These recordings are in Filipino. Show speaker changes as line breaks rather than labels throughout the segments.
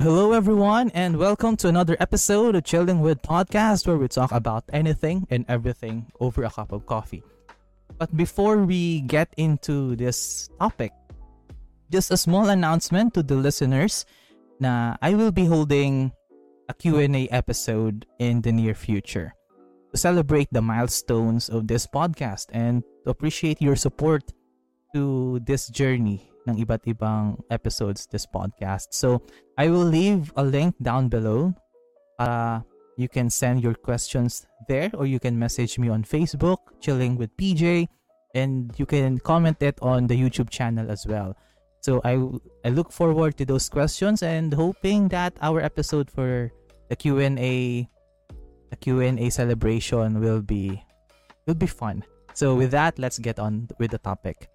Hello, everyone, and welcome to another episode of Chilling with Podcast, where we talk about anything and everything over a cup of coffee. But before we get into this topic, just a small announcement to the listeners na I will be holding a Q&A episode in the near future to celebrate the milestones of this podcast and to appreciate your support to this journey ng iba't ibang episodes this podcast. So, I will leave a link down below para you can send your questions there or you can message me on Facebook, Chilling with PJ, and you can comment it on the YouTube channel as well. So I I look forward to those questions and hoping that our episode for the Q&A the Q&A celebration will be will be fun. So with that, let's get on with the topic.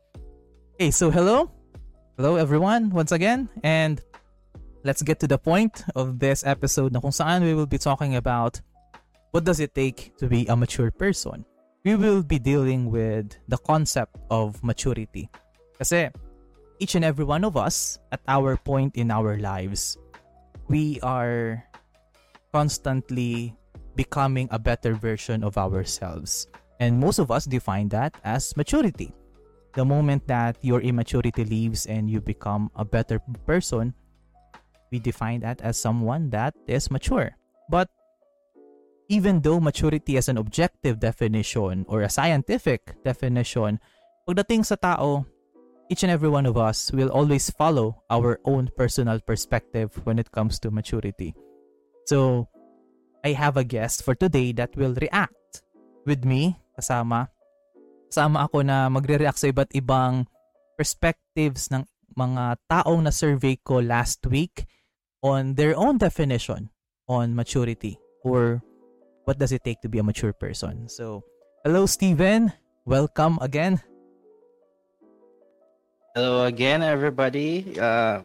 Okay, so hello. Hello everyone once again and let's get to the point of this episode na kung saan we will be talking about what does it take to be a mature person. We will be dealing with the concept of maturity. Kasi each and every one of us at our point in our lives, we are constantly becoming a better version of ourselves. And most of us define that as maturity the moment that your immaturity leaves and you become a better person, we define that as someone that is mature. But even though maturity is an objective definition or a scientific definition, pagdating sa tao, each and every one of us will always follow our own personal perspective when it comes to maturity. So, I have a guest for today that will react with me kasama sama ako na magre-react sa iba't ibang perspectives ng mga taong na survey ko last week on their own definition on maturity or what does it take to be a mature person. So, hello Steven, welcome again.
Hello again everybody. Uh,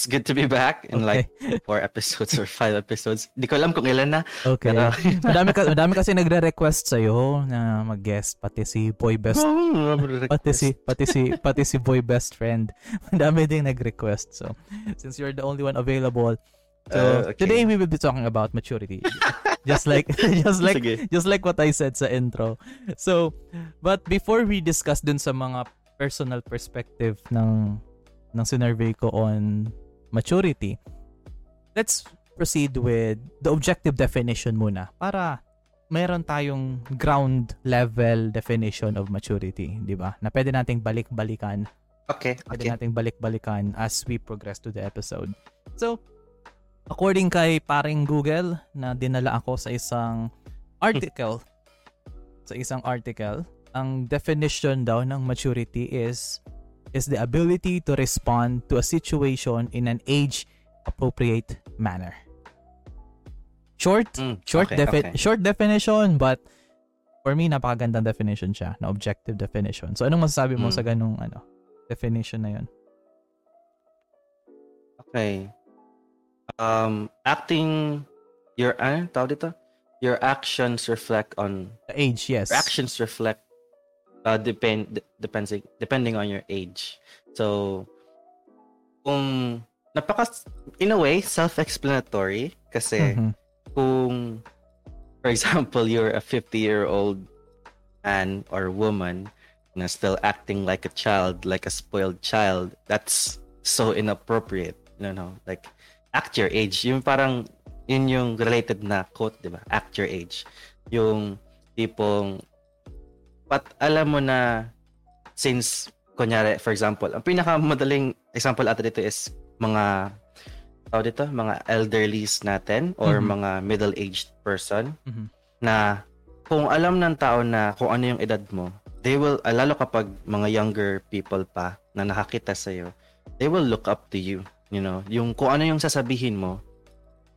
It's good to be back in okay. like four episodes or five episodes. Hindi ko alam kung ilan na.
Okay. Pero... madami, ka, madami kasi nagre-request sa iyo na mag-guest pati si Boy Best. pati si pati si pati si Boy Best Friend. Madami ding nag-request. So, since you're the only one available, so uh, okay. today we will be talking about maturity. just like just like Sige. just like what I said sa intro. So, but before we discuss dun sa mga personal perspective ng ng sinurvey ko on maturity, let's proceed with the objective definition muna para meron tayong ground level definition of maturity, di ba? Na pwede nating balik-balikan.
Okay,
Pwede
okay.
nating balik-balikan as we progress to the episode. So, according kay paring Google na dinala ako sa isang article, sa isang article, ang definition daw ng maturity is is the ability to respond to a situation in an age appropriate manner. Short, mm, short okay, defi- okay. short definition but for me napakagandang definition siya, na objective definition. So anong masasabi mo mm. sa ganung ano definition na 'yon?
Okay. Um acting your ano tawag dito? Your actions reflect on
the age, yes.
Your actions reflect uh, depend depends depending on your age. So kung napaka in a way self-explanatory kasi mm-hmm. kung for example you're a 50-year-old man or woman na still acting like a child, like a spoiled child, that's so inappropriate. You know, like act your age. Yung parang yun yung related na quote, 'di ba? Act your age. Yung tipong But alam mo na since kunyari for example, ang pinakamadaling example ata dito is mga tao dito, mga elderlies natin or mm-hmm. mga middle-aged person mm-hmm. na kung alam ng tao na kung ano yung edad mo, they will, uh, lalo kapag mga younger people pa na nakakita sa iyo, they will look up to you. You know, yung kung ano yung sasabihin mo,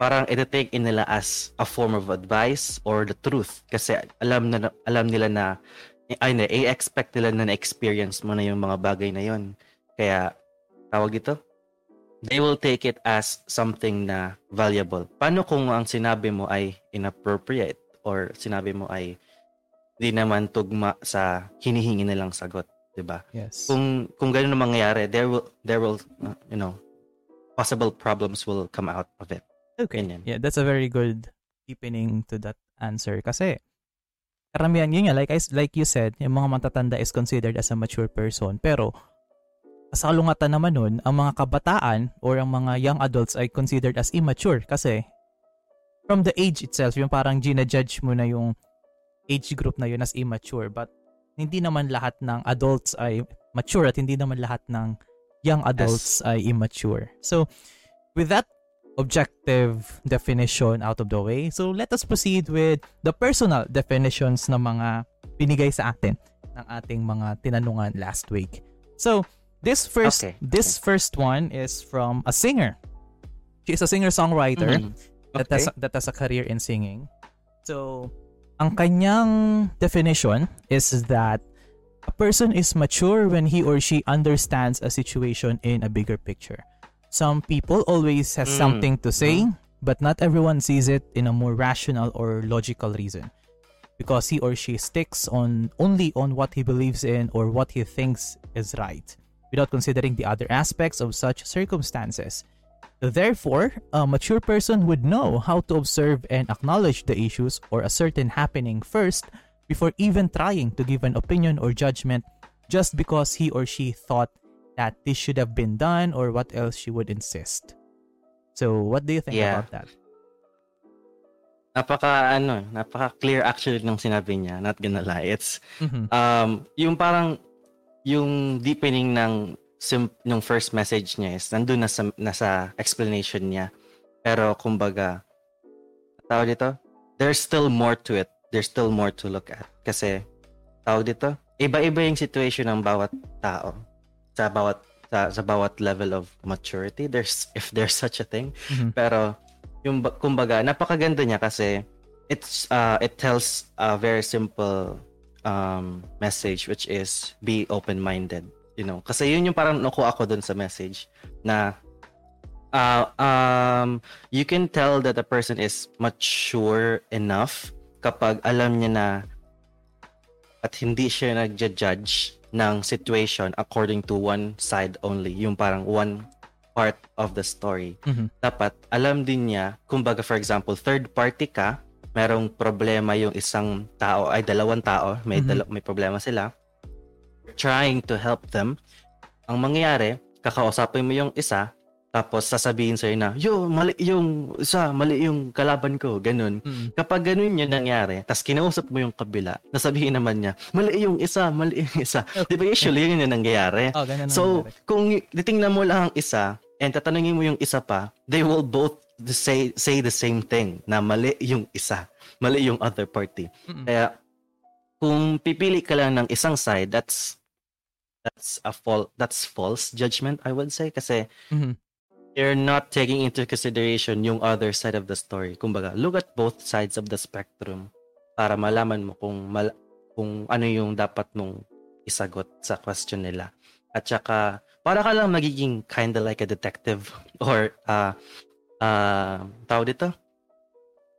parang ito-take in nila as a form of advice or the truth kasi alam na alam nila na ay na, i-expect nila na na-experience mo na yung mga bagay na yon. Kaya, tawag dito, they will take it as something na valuable. Paano kung ang sinabi mo ay inappropriate or sinabi mo ay hindi naman tugma sa hinihingi nilang sagot, 'di ba?
Yes.
Kung kung ganun ang mangyayari, there will there will uh, you know possible problems will come out of it.
Okay. Ganyan. Yeah, that's a very good deepening to that answer. Kasi, karamihan yun nga, like, I, like you said, yung mga matatanda is considered as a mature person. Pero, sa kalungatan naman nun, ang mga kabataan or ang mga young adults ay considered as immature kasi from the age itself, yung parang gina-judge mo na yung age group na yun as immature. But hindi naman lahat ng adults ay mature at hindi naman lahat ng young adults yes. ay immature. So, with that objective definition out of the way, so let us proceed with the personal definitions ng mga binigay sa atin ng ating mga tinanungan last week. So, This first okay. this first one is from a singer. She is a singer-songwriter mm-hmm. okay. that has that has a career in singing. So, ang kanyang definition is that a person is mature when he or she understands a situation in a bigger picture. Some people always has mm. something to say, mm. but not everyone sees it in a more rational or logical reason. Because he or she sticks on only on what he believes in or what he thinks is right without considering the other aspects of such circumstances. Therefore, a mature person would know how to observe and acknowledge the issues or a certain happening first before even trying to give an opinion or judgment just because he or she thought that this should have been done or what else she would insist. So, what do you think yeah. about that?
Napaka ano, napaka clear actually ng sinabi niya, not gonna lie. It's mm-hmm. um yung parang yung deepening ng sim- ng first message niya is nandun na sa, nasa explanation niya. Pero kumbaga, tawag dito, there's still more to it. There's still more to look at. Kasi, tawag dito, iba-iba yung situation ng bawat tao sa bawat sa, sa bawat level of maturity. There's if there's such a thing. Mm-hmm. Pero yung kumbaga, napakaganda niya kasi it's uh, it tells a very simple um, message which is be open-minded. You know, kasi yun yung parang nakuha ako dun sa message na uh, um, you can tell that a person is mature enough kapag alam niya na at hindi siya nagja-judge ng situation according to one side only. Yung parang one part of the story. Mm-hmm. Dapat alam din niya, kumbaga for example, third party ka, merong problema yung isang tao ay dalawang tao, may mm-hmm. dala- may problema sila. Trying to help them. Ang mangyayari, kakausapin mo yung isa, tapos sasabihin sa'yo na, yo, mali yung isa, mali yung kalaban ko, ganun. Mm-hmm. Kapag ganun yung nangyari, tapos kinausap mo yung kabila, nasabihin naman niya, mali yung isa, mali yung isa. Okay. Di ba usually yun yung nangyayari?
Oh,
so,
nangyayari.
kung titingnan mo lang ang isa, and tatanungin mo yung isa pa, they will both say say the same thing na mali yung isa, mali yung other party. Mm-mm. Kaya kung pipili ka lang ng isang side, that's that's a false that's false judgment I would say kasi mm-hmm. You're not taking into consideration yung other side of the story. Kumbaga, look at both sides of the spectrum para malaman mo kung mal- kung ano yung dapat mong isagot sa question nila. At saka, para ka lang magiging kind of like a detective or uh, uh, tawag dito,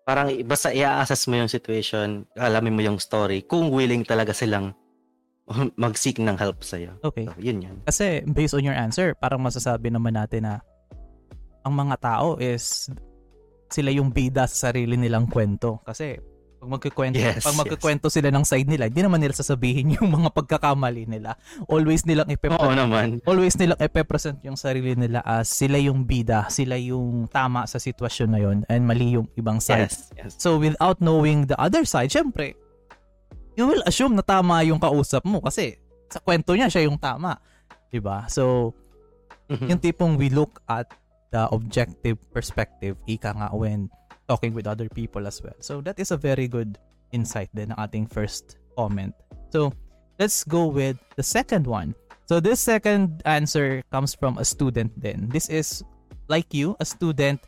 parang basta i-assess mo yung situation, alamin mo yung story, kung willing talaga silang mag-seek ng help sa'yo.
Okay.
So, yun yun.
Kasi based on your answer, parang masasabi naman natin na ang mga tao is sila yung bida sa sarili nilang kwento. Kasi pag magkukwento, yes, pag magkukwento yes. sila ng side nila, hindi naman nila sasabihin yung mga pagkakamali nila. Always nilang ipe-
Oo naman.
Always nilang ipe-present yung sarili nila as sila yung bida, sila yung tama sa sitwasyon na yon and mali yung ibang side.
Yes, yes.
So without knowing the other side, syempre, you will assume na tama yung kausap mo kasi sa kwento niya siya yung tama. 'Di ba? So mm-hmm. yung tipong we look at the objective perspective, ika nga when talking with other people as well. So that is a very good insight din ng ating first comment. So let's go with the second one. So this second answer comes from a student then. This is like you, a student,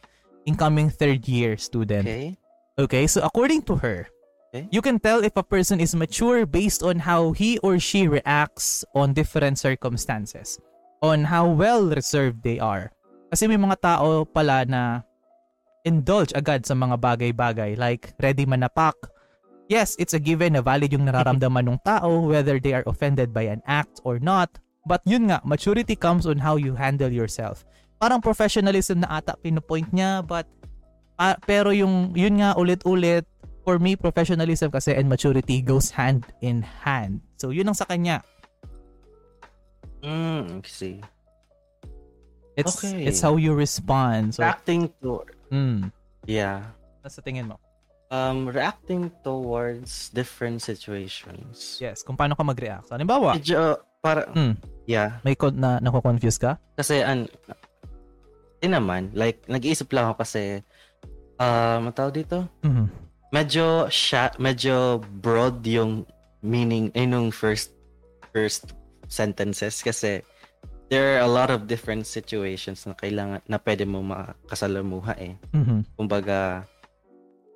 incoming third year student.
Okay.
Okay, so according to her, okay. you can tell if a person is mature based on how he or she reacts on different circumstances, on how well reserved they are. Kasi may mga tao pala na indulge agad sa mga bagay-bagay like ready manapak. Yes, it's a given na valid yung nararamdaman ng tao whether they are offended by an act or not. But yun nga, maturity comes on how you handle yourself. parang professionalism na ata pinupoint niya but uh, pero yung yun nga ulit-ulit for me professionalism kasi and maturity goes hand in hand. So yun ang sa kanya.
Mm, see.
It's okay. it's how you respond. So
reacting to
mm,
Yeah.
Ano sa tingin mo?
Um, reacting towards different situations.
Yes, kung paano ka mag-react. Halimbawa,
Medyo, para,
mm,
yeah.
may con- na nako-confuse ka?
Kasi, an, di naman, like, nag-iisip lang ako kasi, uh, matawag dito?
Mhm.
Medyo, sha, medyo broad yung meaning, eh, nung first, first sentences kasi, there are a lot of different situations na kailangan, na pwede mo makasalamuha eh.
Mhm.
Kumbaga,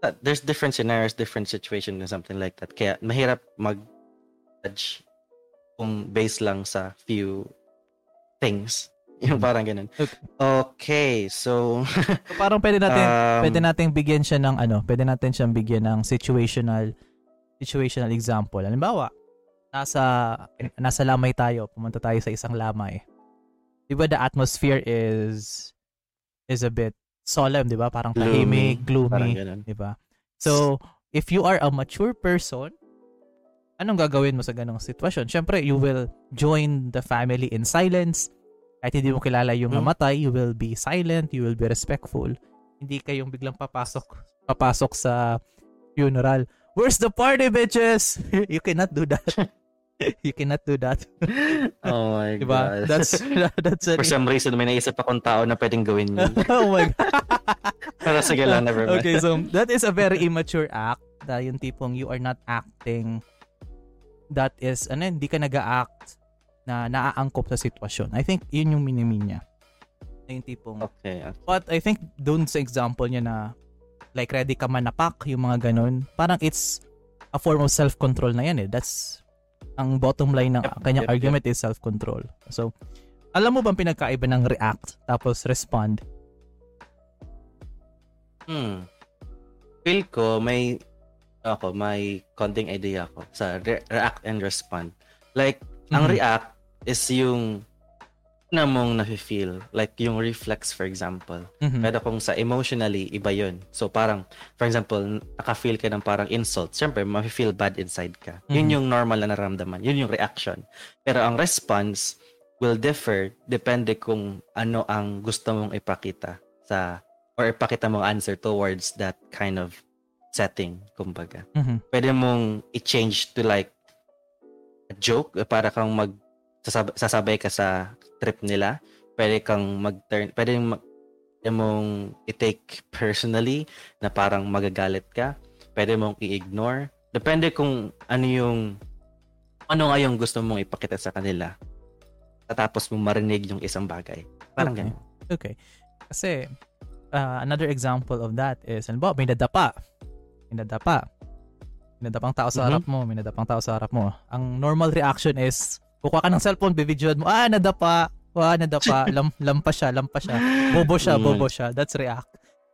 uh, there's different scenarios, different situations and something like that. Kaya mahirap mag-judge kung based lang sa few things. Yung
Mhm.
parang ganun.
Okay.
Okay, so
So parang pwede natin
um,
pwede nating bigyan siya ng ano, pwede natin siyang bigyan ng situational situational example. Halimbawa, nasa nasa lamay tayo, pumunta tayo sa isang lamay. 'Di ba the atmosphere is is a bit solemn, 'di ba? Parang tahimik, gloomy,
ganun.
'di ba? So, if you are a mature person, anong gagawin mo sa ganong sitwasyon? Syempre, you will join the family in silence. Kahit hindi mo kilala yung
Hmm.
namatay, you will be silent, you will be respectful. Hindi kayong biglang papasok papasok sa funeral. Where's the party, bitches? you cannot do that. you cannot do that.
oh my
diba?
God.
That's that's a,
For some reason, may naisip akong tao na pwedeng gawin yun.
oh my god.
Pero sige lang, never mind.
Okay, so that is a very immature act. Da yung tipong you are not acting that is ano hindi ka nag-act na naaangkop sa sitwasyon. I think yun yung minimin niya. Na yung tipong
Okay. okay.
But I think doon sa example niya na like ready ka manapak, yung mga ganun, parang it's a form of self-control na yan eh. That's ang bottom line ng
Yep,
kanyang
yep,
argument is self-control. So, alam mo bang pinagkaiba ng react tapos respond?
Hmm. Feel ko may ako may konting idea ako sa re- react and respond. Like ang
Mhm.
react is yung na mong nafe-feel like yung reflex for example.
Mhm.
Pero kung sa emotionally iba yun. So parang for example, naka-feel ka ng parang insult. Siyempre, mafe-feel bad inside ka. Yun
Mhm.
yung normal na naramdaman. Yun yung reaction. Pero ang response will differ depende kung ano ang gusto mong ipakita sa or ipakita mong answer towards that kind of setting, kumbaga.
Mhm.
Pwede mong i-change to like a joke para kang mag sasab- sasabay ka sa trip nila. Pwede kang mag-turn, pwede mag, mong i-take personally na parang magagalit ka. Pwede mong i-ignore. Depende kung ano yung ano nga yung gusto mong ipakita sa kanila. Tapos mo marinig yung isang bagay. Parang
Okay.
ganun.
Okay. Kasi, uh, another example of that is, halimbawa, may nadapa. May nadapa. May nadapang tao sa
Mhm.
harap mo, may nadapang tao sa harap mo. Ang normal reaction is, kukuha ka ng cellphone, bibidyoan mo, ah, nadapa, ah, nadapa, lam, lampa siya, lampa siya, bobo siya,
Mm.
bobo siya. That's react.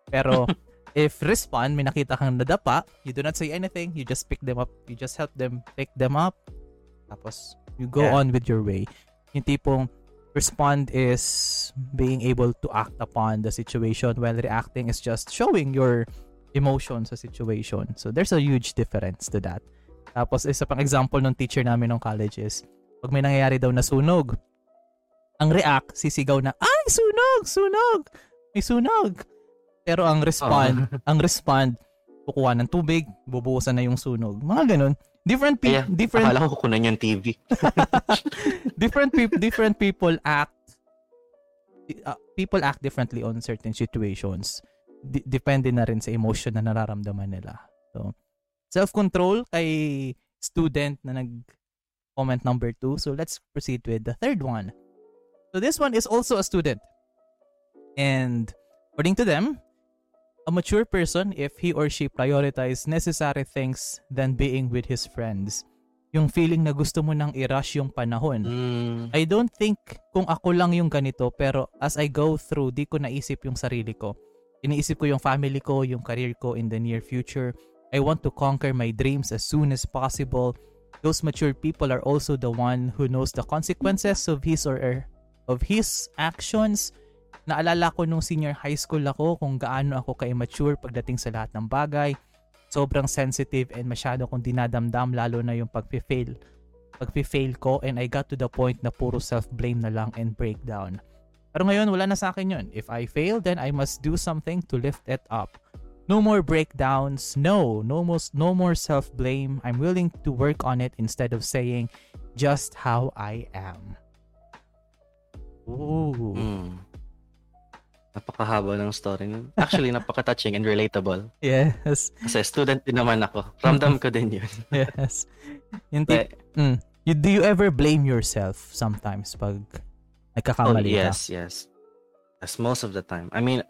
Pero, if respond, may nakita kang nadapa, you do not say anything, you just pick them up, you just help them pick them up, tapos, you go
Yeah.
on with your way. Yung tipong, respond is being able to act upon the situation while reacting is just showing your emotion sa situation. So there's a huge difference to that. Tapos isa pang example ng teacher namin ng college is pag may nangyayari daw na sunog, ang react sisigaw na ay sunog, sunog. May sunog. Pero ang respond, ang respond kukuha ng tubig, bubuhusan na yung sunog. Mga ganun. Different pe-
Kaya,
different
akala ko kukunan yung TV.
different people different people act uh, people act differently on certain situations D- depende na rin sa emotion na nararamdaman nila so self-control kay student na nag comment number two so let's proceed with the third one so this one is also a student and according to them a mature person if he or she prioritize necessary things than being with his friends yung feeling na gusto mo nang i-rush yung panahon
Mm,
I don't think kung ako lang yung ganito pero as I go through di ko naisip yung sarili ko. Iniisip ko yung family ko, yung career ko in the near future. I want to conquer my dreams as soon as possible. Those mature people are also the one who knows the consequences of his or her, of his actions. Naalala ko nung senior high school ako kung gaano ako ka-immature pagdating sa lahat ng bagay. Sobrang sensitive and masyado kong dinadamdam lalo na yung pag-fail. Pag-fail ko and I got to the point na puro self-blame na lang and breakdown. Pero ngayon, wala na sa akin yun. If I fail, then I must do something to lift it up. No more breakdowns. No, no more, no more self-blame. I'm willing to work on it instead of saying just how I am. Ooh.
Mm. Napakahaba ng story nun. Actually, napaka-touching and relatable.
Yes.
Kasi student din naman ako. Ramdam ko din yun.
yes. Yung tip, mm, you, do you ever blame yourself sometimes pag nagkakamali
oh, yes, ka? Yes, yes. most of the time. I mean,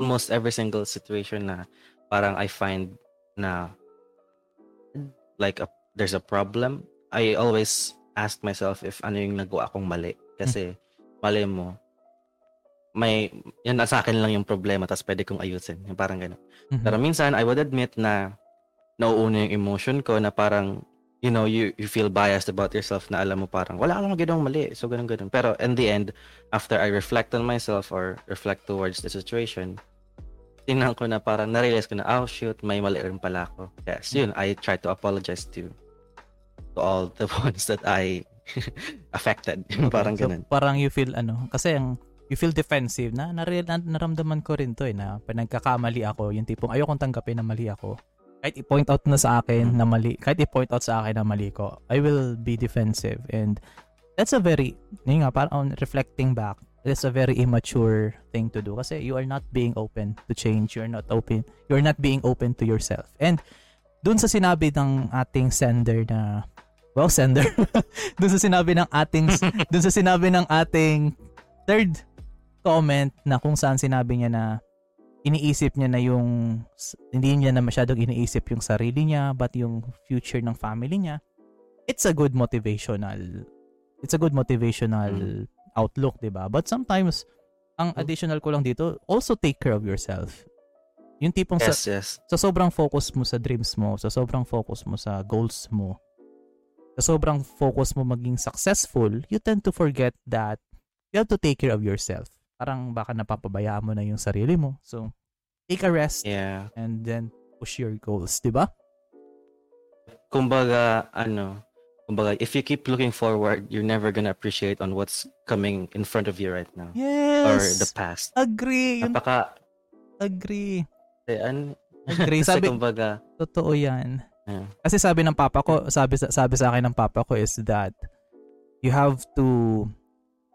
almost every single situation na parang I find na like a, there's a problem, I always ask myself if ano yung nagawa akong mali. Kasi, mali mo, may, yan sa akin lang yung problema, tapos pwede kong ayusin. Yung parang gano'n. Mm-hmm. Pero minsan, I would admit na nauuna yung emotion ko na parang, you know, you, you feel biased about yourself na alam mo parang, wala ka lang ginawang mali. So, ganun, ganun. Pero in the end, after I reflect on myself or reflect towards the situation, tingnan ko na parang narealize ko na, oh shoot, may mali rin pala ako. Yes, yun, I try to apologize to to all the ones that I affected. parang so, ganun.
Parang you feel ano, kasi ang you feel defensive na, na, na naramdaman ko rin to eh na pinagkakamali ako yung tipong ayokong tanggapin na mali ako kahit i-point out na sa akin na mali kahit i-point out sa akin na mali ko I will be defensive and that's a very yun nga parang reflecting back it's a very immature thing to do. Kasi you are not being open to change. You're not open you're not being open to yourself. And dun sa sinabi ng ating sender na well sender. Dun sa sinabi ng ating dun sa sinabi ng ating third comment na kung saan sinabi niya na iniisip niya na yung hindi niya na masyadong iniisip yung sarili niya but yung future ng family niya it's a good motivational it's a good motivational mm. Outlook 'di ba but sometimes ang mm. additional ko lang dito also take care of yourself yung tipong
yes,
sa,
yes.
sa sobrang focus mo sa dreams mo sa sobrang focus mo sa goals mo sa sobrang focus mo maging successful you tend to forget that you have to take care of yourself parang baka napapabayaan mo na yung sarili mo. So, take a rest
yeah.
and then push your goals, di ba?
Kumbaga, ano, kumbaga, if you keep looking forward, you're never gonna appreciate on what's coming in front of you right now.
Yes!
Or the past.
Agree.
Napaka...
Agree.
Eh, an,
Agree.
sabi, kumbaga,
totoo yan.
Yeah.
Kasi sabi ng papa ko, sabi, sabi sa akin ng papa ko is that you have to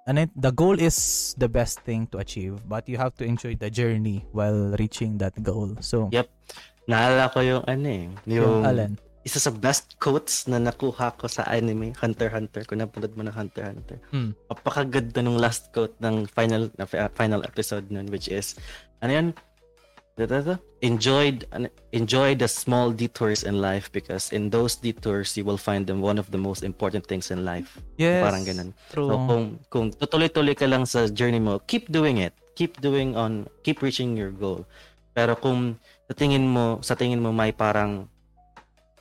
and it, the goal is the best thing to achieve but you have to enjoy the journey while reaching that goal so
yep naalala ko yung ano eh yung,
yung Alan
isa sa best quotes na nakuha ko sa anime Hunter Hunter kung napanood mo na Hunter Hunter
hmm.
napakaganda nung last quote ng final na final episode nun which is ano yan enjoyed enjoy the small detours in life because in those detours you will find them one of the most important things in life.
Yes.
Parang ganun.
True.
So kung kung tutuloy-tuloy ka lang sa journey mo, keep doing it. Keep doing on keep reaching your goal. Pero kung sa tingin mo, sa tingin mo may parang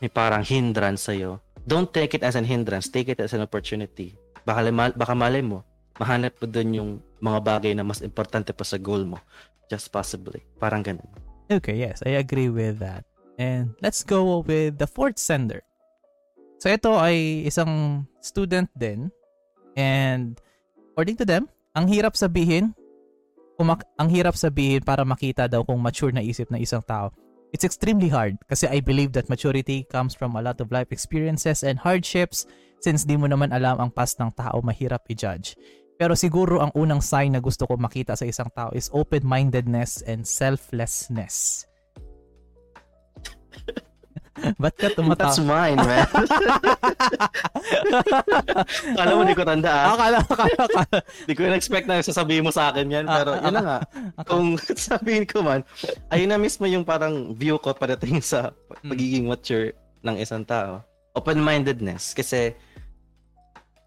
may parang hindrance sa iyo, don't take it as an hindrance, take it as an opportunity. Baka baka malay mo, mahanap mo doon yung mga bagay na mas importante pa sa goal mo. Just possibly. Parang ganun.
Okay, yes. I agree with that. And let's go with the fourth sender. So ito ay isang student din. And according to them, ang hirap sabihin, kumak- ang hirap sabihin para makita daw kung mature na isip na isang tao. It's extremely hard kasi I believe that maturity comes from a lot of life experiences and hardships since di mo naman alam ang past ng tao mahirap i-judge. Pero siguro ang unang sign na gusto ko makita sa isang tao is open-mindedness and selflessness. Ba't ka tumatawa?
That's mine, man. Kala mo di ko tanda ah.
Akala, akala, akala.
Di ko na-expect na sasabihin mo sa akin yan. Pero yun na nga. Kung sabihin ko man, ayun na mismo yung parang view ko padating sa hmm. pagiging mature ng isang tao. Open-mindedness. Kasi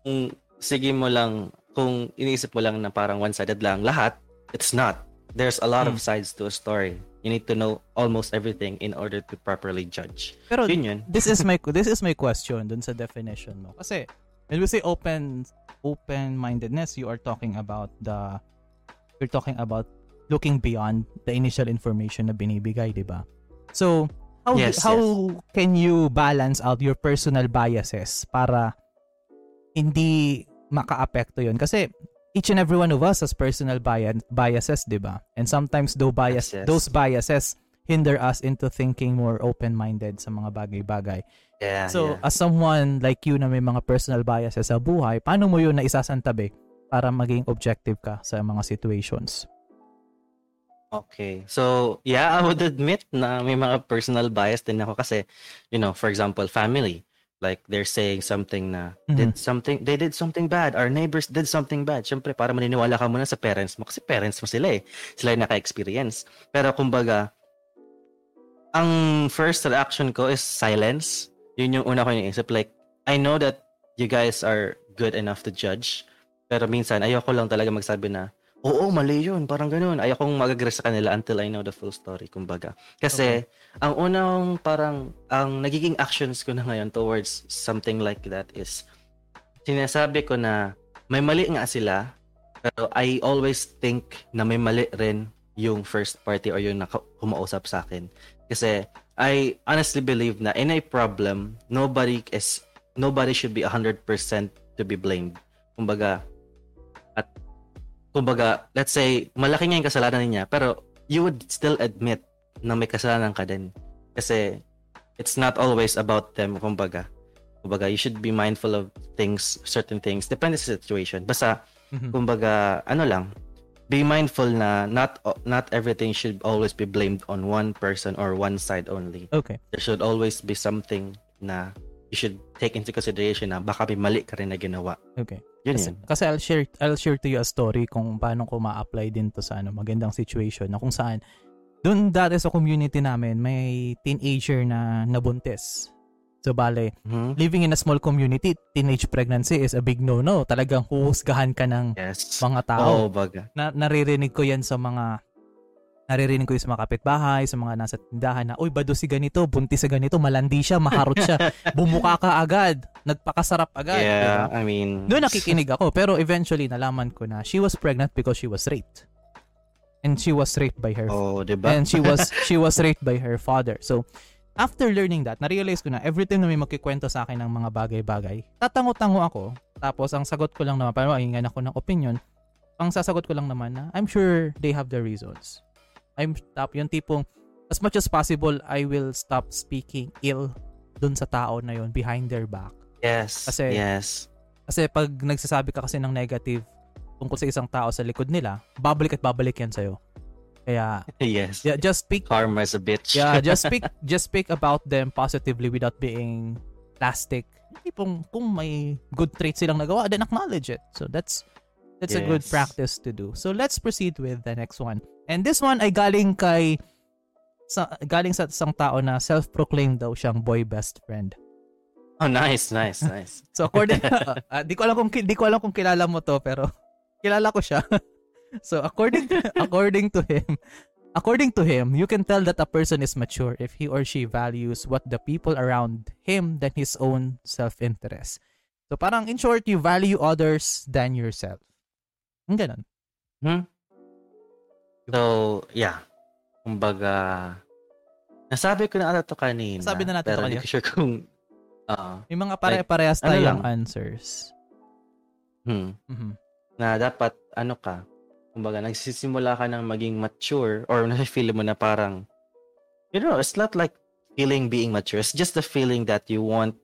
kung sige mo lang kung iniisip mo lang na parang one-sided lang lahat, it's not. There's a lot mm. of hmm. sides to a story. You need to know almost everything in order to properly judge.
Pero
yun yun.
this is my this is my question dun sa definition mo. Kasi when we say open open-mindedness, you are talking about the You're talking about looking beyond the initial information na binibigay, 'di ba? So, how
Yes,
how
yes.
can you balance out your personal biases para hindi makaapekto 'yon? Kasi each and every one of us has personal bias biases, 'di ba? And sometimes those bias
Yes,
those biases hinder us into thinking more open-minded sa mga bagay-bagay.
Yeah,
So,
yeah.
as someone like you na may mga personal biases sa buhay, paano mo yun na isasantabi para maging objective ka sa mga situations?
Okay. So, yeah, I would admit na may mga personal bias din ako kasi, you know, for example, family. Like, they're saying something na, did something, they did something bad. Our neighbors did something bad. Siyempre, para maniniwala ka muna sa parents mo kasi parents mo sila eh. Sila yung naka-experience. Pero kumbaga, ang first reaction ko is silence. Yun yung una ko iniisip. Like, I know that you guys are good enough to judge. Pero minsan, ayoko lang talaga magsabi na, oo, mali yun. Parang ganun. Ayokong mag-agree sa kanila until I know the full story, kumbaga. Kasi, ang unang parang, ang nagiging actions ko na ngayon towards something like that is, sinasabi ko na, may mali nga sila, pero I always think na may mali rin yung first party or yung kumausap sa akin. Kasi, I honestly believe na in a problem, nobody is, nobody should be 100% to be blamed. Kumbaga, kumbaga, let's say, malaki nga yung kasalanan niya, pero you would still admit na may kasalanan ka din. Kasi, it's not always about them, kumbaga. Kumbaga, you should be mindful of things, certain things, depende sa situation. Basta,
Mhm.
kumbaga, ano lang, be mindful na not not everything should always be blamed on one person or one side only.
Okay.
There should always be something na you should take into consideration na baka may mali ka rin na ginawa.
Okay.
Yun
Kasi,
yun.
kasi I'll share I'll share to you a story kung paano ko ma-apply din to sa ano magandang situation na kung saan doon dati sa community namin may teenager na nabuntis. So bale,
Mhm.
living in a small community, teenage pregnancy is a big no-no. Talagang huhusgahan ka ng
Yes.
mga tao.
Oo, baga.
na, naririnig ko yan sa mga naririnig ko yung sa mga kapitbahay, sa mga nasa tindahan na, uy, bado si ganito, buntis si ganito, malandi siya, maharot siya, bumuka ka agad, nagpakasarap agad.
Yeah,
diba?
I mean...
Doon nakikinig ako, pero eventually nalaman ko na she was pregnant because she was raped. And she was raped by her
Oh, di ba?
and she was she was raped by her father. So, after learning that, na-realize ko na every time na may magkikwento sa akin ng mga bagay-bagay, tatango-tango ako. Tapos, ang sagot ko lang naman, parang mainggan ako ng opinion, ang sasagot ko lang naman na, I'm sure they have their reasons. I'm stop yung tipong, as much as possible, I will stop speaking ill dun sa tao na yun behind their back.
Yes.
Kasi-
yes.
Kasi pag nagsasabi ka kasi ng negative tungkol sa isang tao sa likod nila, babalik at babalik yan sa'yo. Kaya,
Yes.
yeah, just speak
Karma is a bitch.
Yeah, just speak just speak about them positively without being plastic. Tipong kung may good traits silang nagawa, then acknowledge it. So that's that's a good
Yes.
practice to do. So let's proceed with the next one. And this one ay galing kay sa galing sa isang tao na self-proclaimed daw siyang boy best friend.
Oh, nice, nice, nice.
So according uh, di ko alam kung di ko alam kung kilala mo to pero kilala ko siya. so according according to him, according to him, you can tell that a person is mature if he or she values what the people around him than his own self-interest. So parang in short, you value others than yourself. Ang ganun.
Hmm? So, yeah. Kumbaga, nasabi ko na ata to kanina.
Nasabi na natin to
pero
kanina.
ko sure kung... ah,
May mga pare-parehas
ano
tayong
lang?
answers.
hmm,
Mhm.
na dapat, ano ka, kumbaga, nagsisimula ka ng maging mature or na-feel mo na parang, you know, it's not like feeling being mature. It's just the feeling that you want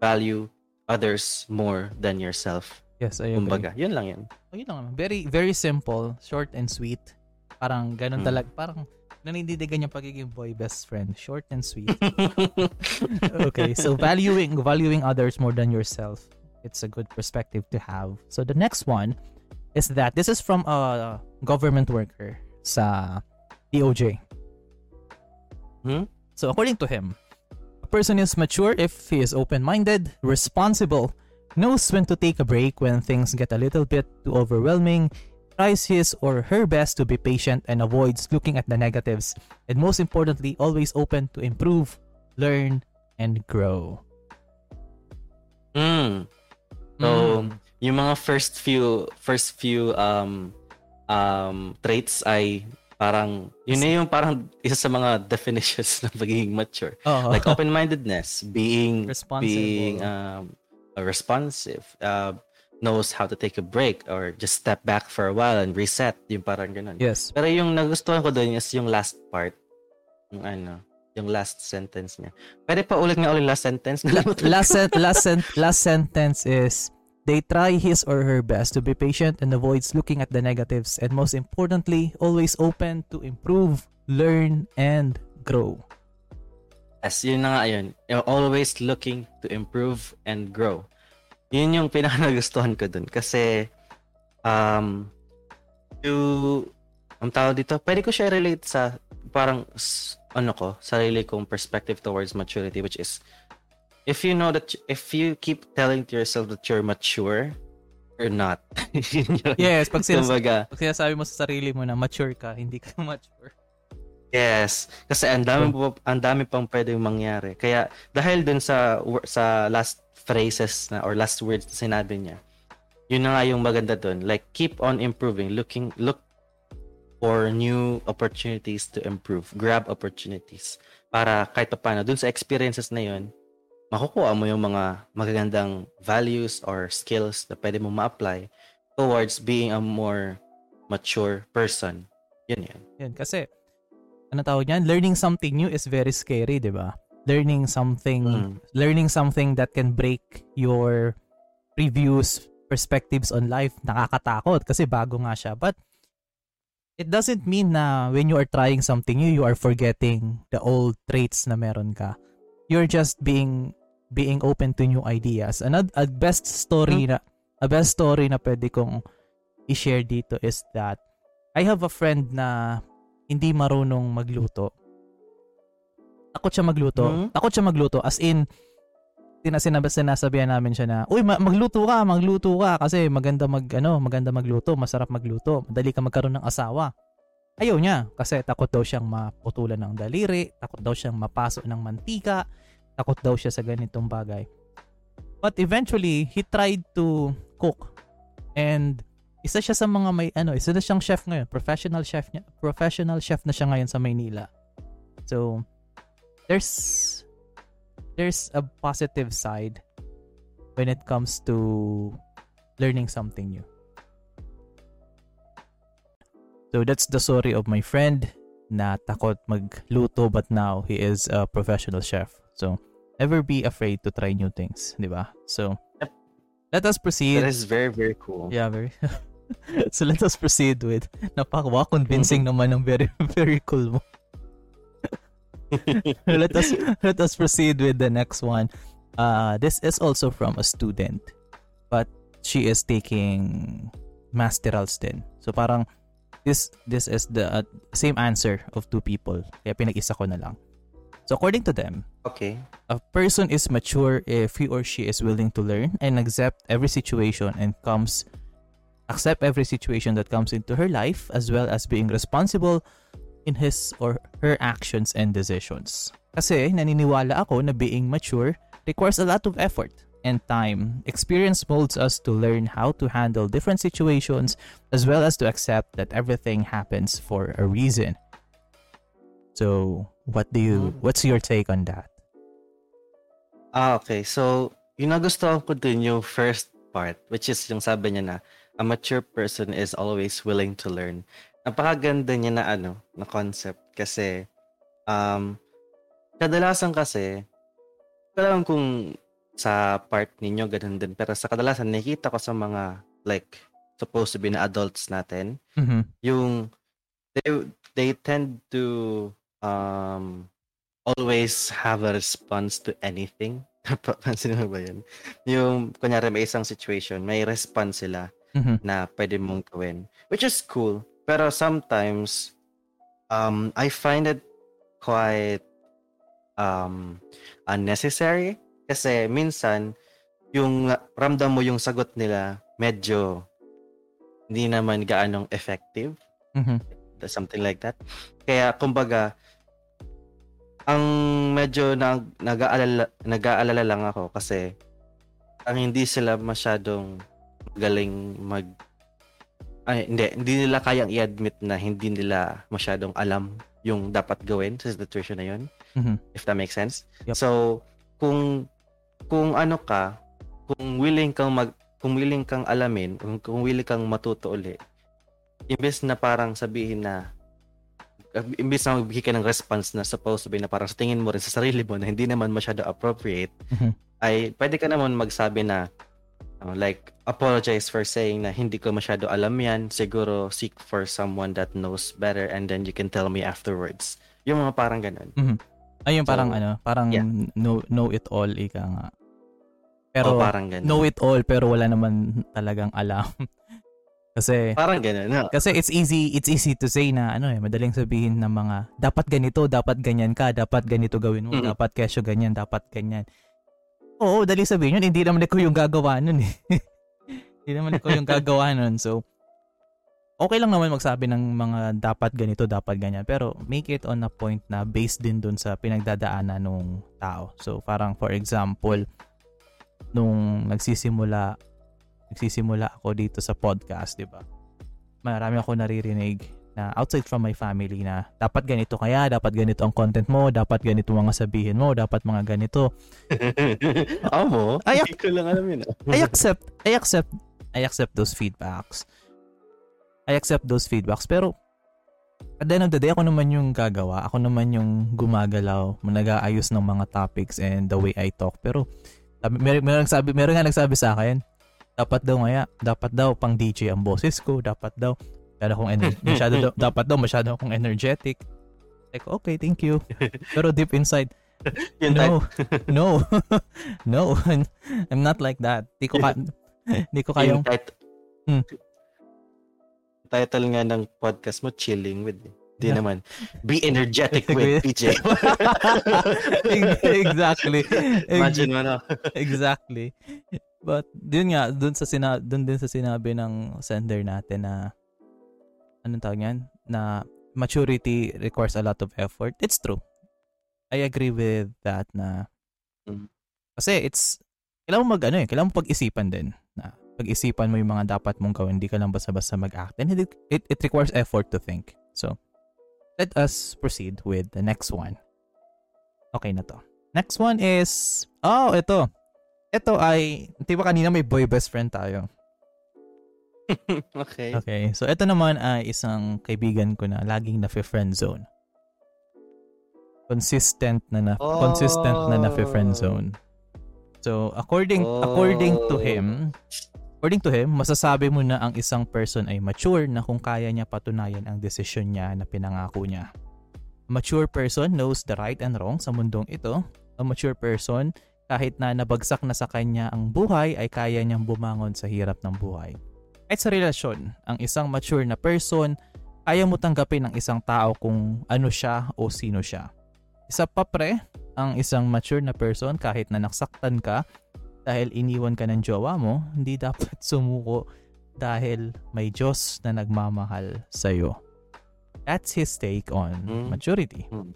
value others more than yourself.
Yes, I agree.
Kumbaga, yun lang yun.
Oh, yun lang naman. Very, very simple, short and sweet. Parang ganun
Hmm.
talaga. Parang nanindidigan yung pagiging boy best friend. Short and sweet. okay, so valuing valuing others more than yourself. It's a good perspective to have. So the next one is that this is from a government worker sa DOJ.
Hmm?
So according to him, a person is mature if he is open-minded, responsible, knows when to take a break when things get a little bit too overwhelming, tries his or her best to be patient and avoids looking at the negatives, and most importantly, always open to improve, learn, and grow.
Mm. So,
Mm.
yung mga first few first few um um, traits ay parang yun na yung parang isa sa mga definitions ng pagiging mature.
Oh.
Like open-mindedness, being
Responsible.
being um, responsive, uh, knows how to take a break or just step back for a while and reset, yung parang ganun.
yes.
Pero yung nagustuhan ko doon is yung last part. Yung ano, yung last sentence niya. Pwede pa ulit nga ulit last sentence.
Last sen- last sen- last sentence is they try his or her best to be patient and avoids looking at the negatives and most importantly always open to improve learn and grow
Yes, yun na nga yun. You're always looking to improve and grow. Yun yung pinaka nagustuhan ko dun. Kasi, um, you, ang tawag dito, pwede ko siya relate sa parang, ano ko, sarili kong perspective towards maturity, which is, if you know that, if you keep telling to yourself that you're mature, you're not.
Yes pag, sinas-
Kumbaga,
pag sinasabi mo sa sarili mo na mature ka hindi ka mature
Yes, kasi ang dami po, ang dami pang pwedeng mangyari. Kaya dahil dun sa sa last phrases na or last words na sinabi niya. Yun na nga yung maganda dun. Like keep on improving, looking look for new opportunities to improve, grab opportunities para kahit paano dun sa experiences na yun, makukuha mo yung mga magagandang values or skills na pwede mo ma-apply towards being a more mature person. Yun yun.
Yan, kasi, ano tawag niyan? Learning something new is very scary, di ba? Learning something,
Mm.
learning something that can break your previous perspectives on life, nakakatakot kasi bago nga siya. But, it doesn't mean na when you are trying something new, you are forgetting the old traits na meron ka. You're just being being open to new ideas. And a, best story na a best story na pwede kong i-share dito is that I have a friend na hindi marunong magluto. Takot siya magluto.
Mhm.
Takot siya magluto as in sinasabi sinasabihan namin siya na, "Uy, ma- magluto ka, magluto ka kasi maganda mag ano, maganda magluto, masarap magluto, madali ka magkaroon ng asawa." Ayaw niya kasi takot daw siyang maputulan ng daliri, takot daw siyang mapaso ng mantika, takot daw siya sa ganitong bagay. But eventually, he tried to cook. And isa siya sa mga may ano, isa na siyang chef ngayon, professional chef niya, professional chef na siya ngayon sa Maynila. So there's there's a positive side when it comes to learning something new. So that's the story of my friend na takot magluto but now he is a professional chef. So never be afraid to try new things, di ba? So let us proceed.
That is very, very cool.
Yeah, very. so let us proceed with napaka convincing naman ng very very cool mo. let us let us proceed with the next one. Uh this is also from a student but she is taking masterals din. So parang this this is the uh, same answer of two people. Kaya pinag-isa ko na lang. So according to them,
Okay.
a person is mature if he or she is willing to learn and accept every situation and comes accept every situation that comes into her life as well as being responsible in his or her actions and decisions. Kasi naniniwala ako na being mature requires a lot of effort and time. Experience molds us to learn how to handle different situations as well as to accept that everything happens for a reason. So, what do you what's your take on that?
Ah, okay. So, yung nagustuhan ko dun yung first part, which is yung sabi niya na, a mature person is always willing to learn. Napakaganda niya na ano, na concept. Kasi, um, kadalasan kasi, alam kung sa part ninyo ganun din, pero sa kadalasan, nakikita ko sa mga, like, supposed to be na adults natin,
Mhm.
yung they they tend to um always have a response to anything. Papansin mo ba yun? Yung, kunyari may isang situation, may response sila
Mhm.
na pwede mong gawin. Which is cool. Pero sometimes, um, I find it quite um, unnecessary. Kasi minsan, yung ramdam mo yung sagot nila, medyo hindi naman gaanong effective
Mhm.
something like that. Kaya kumbaga ang medyo nag nag-aalala nag-aalala lang ako kasi ang hindi sila masyadong magaling mag ay hindi, hindi nila kayang i-admit na hindi nila masyadong alam yung dapat gawin sa situation na yun.
Mm-hmm.
If that makes sense.
Yep.
So, kung kung ano ka, kung willing kang mag kung willing kang alamin, kung, kung willing kang matuto uli, imbes na parang sabihin na imbes na magbigay ka ng response na supposed to be na parang sa tingin mo rin sa sarili mo na hindi naman masyado appropriate,
mm-hmm.
ay pwede ka naman magsabi na uh, like apologize for saying na hindi ko masyado alam yan. Siguro seek for someone that knows better and then you can tell me afterwards. Yung mga parang ganun.
Mm-hmm. Ayun
So,
parang ano, parang
yeah.
know, know it all ika nga. Pero
o parang ganun.
know it all pero wala naman talagang alam. kasi
Parang ganun. No?
kasi it's easy it's easy to say na ano eh madaling sabihin ng mga dapat ganito, dapat ganyan ka, dapat ganito gawin mo,
Mhm.
dapat kesyo ganyan, dapat ganyan. Oo, dali sabihin yun, hindi naman ikaw yung gagawa nun eh. hindi naman ikaw yung gagawa nun. So, okay lang naman magsabi ng mga dapat ganito, dapat ganyan. Pero make it on a point na based din dun sa pinagdadaanan ng tao. So, parang for example, nung nagsisimula nagsisimula ako dito sa podcast, 'di ba? Marami ako naririnig na outside from my family na dapat ganito kaya, dapat ganito ang content mo, dapat ganito mga sabihin mo, dapat mga ganito.
Amo?
Ay,
Hindi ko lang alam yun. ah.
I accept, I accept, I accept those feedbacks. I accept those feedbacks. Pero, at the end of the day, ako naman yung gagawa. Ako naman yung gumagalaw, nag-aayos ng mga topics and the way I talk. Pero, sabi, mer- meron, nagsabi, meron nga nagsabi sa akin, dapat daw ngaya, dapat daw pang DJ ang boses ko, dapat daw, masyado akong ener- masyado daw, dapat daw masyado akong energetic. Like, okay, thank you. Pero deep inside, no, no, no, I'm not like that. Di ko, ka, di ko kayang,
yung tit-
Hmm.
title nga ng podcast mo, Chilling with. Di
Yeah.
naman. Be energetic with PJ.
exactly.
Imagine mo na.
exactly. But dun nga, dun sa sina dun din sa sinabi ng sender natin na anong tawag yan? Na maturity requires a lot of effort. It's true. I agree with that na
Mm.
kasi it's kailangan mo mag ano eh, kailangan mo pag-isipan din na pag-isipan mo yung mga dapat mong gawin, hindi ka lang basta-basta mag-act. And it, it, it requires effort to think. So, let us proceed with the next one. Okay na to. Next one is, oh, ito. Ito ay, di ba kanina may boy best friend tayo?
okay.
Okay, so ito naman ay isang kaibigan ko na laging na friend zone. Consistent na na
Oh.
consistent na na friend zone. So, according according to
Oh.
him, according to him, masasabi mo na ang isang person ay mature na kung kaya niya patunayan ang desisyon niya na pinangako niya. A mature person knows the right and wrong sa mundong ito. A mature person, kahit na nabagsak na sa kanya ang buhay, ay kaya niyang bumangon sa hirap ng buhay. Kahit sa relasyon, ang isang mature na person, kaya mo tanggapin ang isang tao kung ano siya o sino siya. Isa pa pre, ang isang mature na person kahit na naksaktan ka dahil iniwan ka ng jowa mo, hindi dapat sumuko dahil may Diyos na nagmamahal sa'yo. That's his take on
Hmm.
maturity.
Hmm.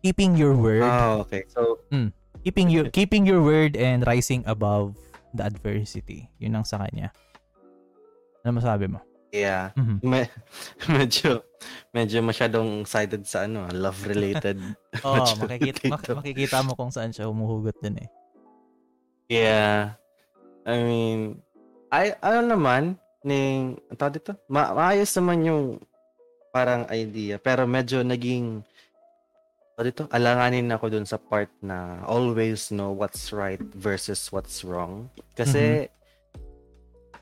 Keeping your word,
Ah, okay. So,
keeping your keeping your word and rising above the adversity. Yun ang sa kanya. Ano masabi mo?
yeah.
Mhm.
Me- medyo, medyo masyadong sided sa ano, love-related.
Oo,
maturity
makikita, mak- makikita mo kung saan siya humuhugot dun eh.
Yeah. I mean, ay, ano naman, ning, tawag dito? Ma maayos naman yung parang idea. Pero medyo naging, dito? Alanganin ako dun sa part na always know what's right versus what's wrong. Kasi,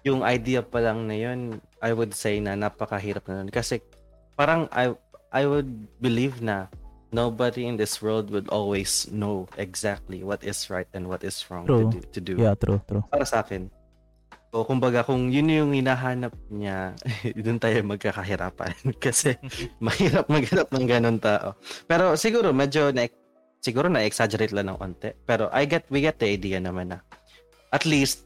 yung idea pa lang na yun, I would say na napakahirap na nun. Kasi, parang I, I would believe na nobody in this world would always know exactly what is right and what is wrong
True.
to do. To do.
Yeah, true, true.
Para sa akin. O kumbaga kung yun yung hinahanap niya, doon tayo magkakahirapan. Kasi mahirap maghanap ng ganun tao. Pero siguro medyo na siguro na exaggerate lang ng onte. Pero I get we get the idea naman na at least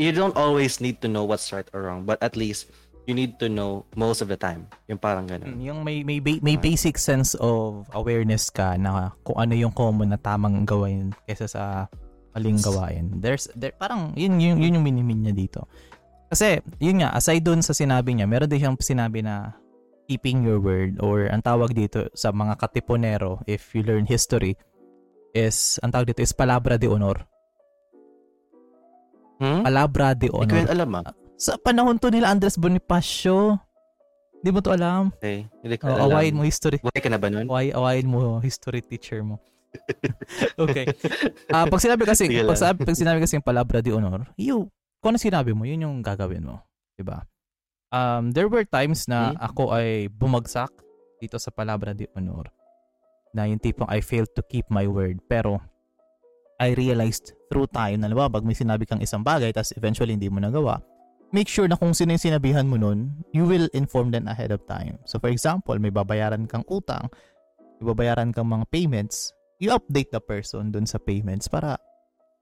you don't always need to know what's right or wrong, but at least you need to know most of the time. Yung parang ganun.
Mm, Yung may may ba- may basic sense of awareness ka na kung ano yung common na tamang gawin kaysa sa maling gawain. There's there parang yun yun, yun yung minimin niya dito. Kasi, yun nga, aside dun sa sinabi niya, meron din siyang sinabi na keeping your word or ang tawag dito sa mga katipunero, if you learn history, is, ang tawag dito is palabra de honor.
Hmm?
Palabra de honor.
Ko alam ah.
Sa panahon to nila Andres Bonifacio, hindi mo to alam.
Okay, hindi ko
Oh,
alam.
awayin mo history.
Buhay ka na ba nun?
Away, awayin mo history teacher mo. okay. Ah, pag sinabi kasi, pag, sabi, pag sinabi kasi yung palabra de honor, you, kung ano sinabi mo, yun yung gagawin mo. 'Di ba? Um, there were times na
Hmm?
ako ay bumagsak dito sa palabra de honor. Na yung tipong I failed to keep my word. Pero, I realized through time na pag may sinabi kang isang bagay tapos eventually hindi mo nagawa, make sure na kung sino yung sinabihan mo nun, you will inform them ahead of time. So for example, may babayaran kang utang, may babayaran kang mga payments, you update the person dun sa payments para,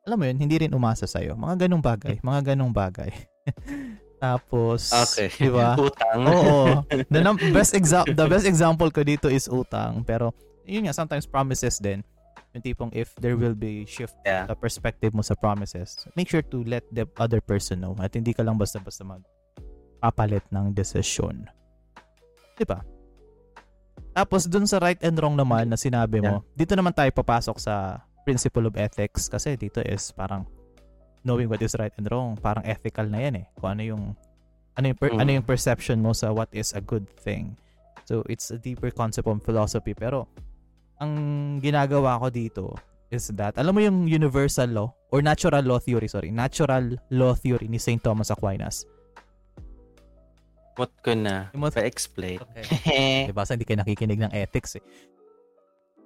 alam mo yun, hindi rin umasa sa'yo. Mga ganong bagay, mga ganong bagay. Tapos,
Okay.
di ba?
Utang.
Oo. The num- best exa- the best example ko dito is utang. Pero, yun nga, sometimes promises din. Yung tipong if there will be shift
Yeah.
sa perspective mo sa promises, make sure to let the other person know at hindi ka lang basta-basta mag papalit ng desisyon. Di ba? Tapos dun sa right and wrong naman na sinabi mo, dito naman tayo papasok sa principle of ethics kasi dito is parang knowing what is right and wrong, parang ethical na yan eh. Kung ano yung ano yung, per-
Mm.
ano yung perception mo sa what is a good thing. So it's a deeper concept of philosophy pero ang ginagawa ko dito is that alam mo yung universal law or natural law theory, sorry, natural law theory ni St. Thomas Aquinas.
What ko na
mo-
pa-explain.
Okay. Diba? Sa hindi kayo nakikinig ng ethics eh.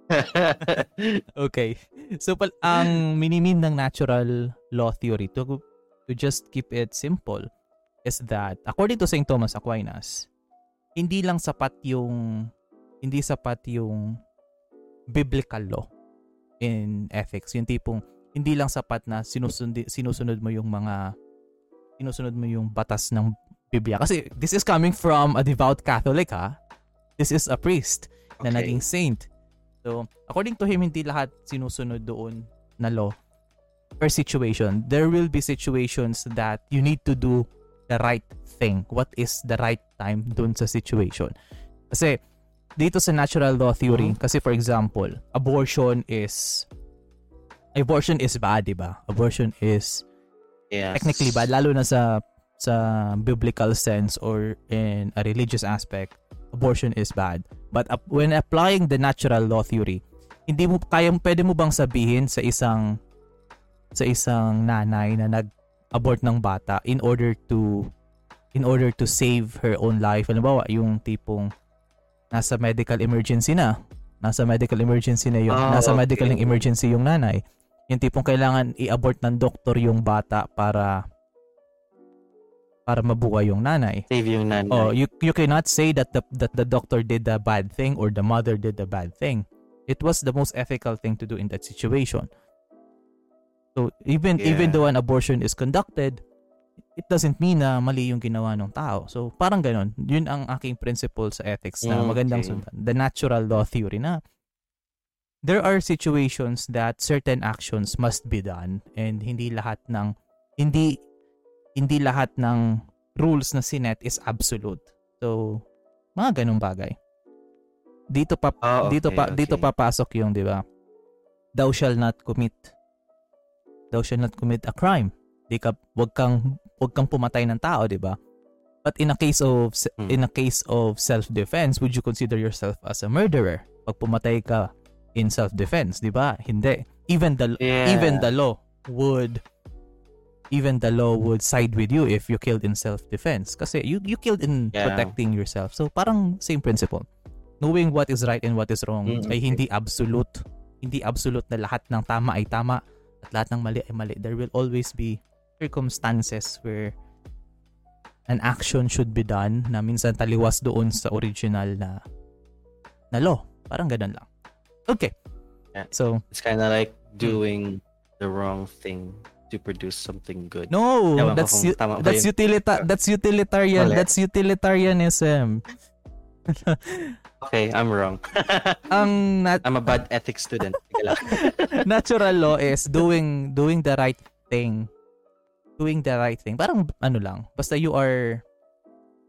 Okay. So, pal- ang minimin ng natural law theory to, to just keep it simple is that according to St. Thomas Aquinas, hindi lang sapat yung hindi sapat yung biblical law in ethics. Yung tipong hindi lang sapat na sinusundi, sinusunod mo yung mga sinusunod mo yung batas ng Biblia. Kasi this is coming from a devout Catholic ha. This is a priest na
Okay.
naging saint. So, according to him, hindi lahat sinusunod doon na law per situation. There will be situations that you need to do the right thing. What is the right time doon sa situation? Kasi, dito sa natural law theory, kasi for example, abortion is abortion is bad, di ba? Abortion is
yes.
technically bad lalo na sa sa biblical sense or in a religious aspect abortion is bad. But when applying the natural law theory hindi mo kayang pwede mo bang sabihin sa isang sa isang nanay na nag-abort ng bata in order to in order to save her own life? Halimbawa yung tipong nasa medical emergency na nasa medical emergency na yung
Ah,
nasa
okay.
medical emergency yung nanay. Yung tipong kailangan i-abort ng doktor yung bata para para mabuhay yung nanay.
Save yung nanay.
Oh, you you cannot say that the that the doctor did the bad thing or the mother did the bad thing. It was the most ethical thing to do in that situation. So even even
Yeah.
though an abortion is conducted, it doesn't mean na mali yung ginawa ng tao. So parang ganon. Yun ang aking principle sa ethics na
Mm,
magandang
okay.
sundan. The natural law theory na there are situations that certain actions must be done and hindi lahat ng hindi hindi lahat ng rules na sinet is absolute. So, mga ganung bagay. Dito pa
Oh,
dito
okay,
pa
okay.
dito papasok yung, 'di ba? Thou shall not commit thou shall not commit a crime. Di ka wag kang wag kang pumatay ng tao, 'di ba? But in a case of
Hmm.
in a case of self-defense, would you consider yourself as a murderer? Pag pumatay ka in self-defense, 'di ba? Hindi. Even the
Yeah.
even the law would even the law would side with you if you killed in self-defense kasi you you killed in
Yeah.
protecting yourself. So parang same principle. Knowing what is right and what is wrong
Mm,
ay hindi absolute. Hindi absolute na lahat ng tama ay tama at lahat ng mali ay mali. There will always be circumstances where an action should be done na minsan taliwas doon sa original na na law. Parang ganun lang. Okay.
Yeah.
So,
It's kind of like doing the wrong thing to produce something good.
no,
Ewan
that's u- that's
yun.
utilita that's utilitarian,
Mali.
that's utilitarianism.
Okay, I'm wrong.
Ang nat-
I'm a bad ethics student.
Natural law is doing doing the right thing doing the right thing. Parang ano lang, basta you are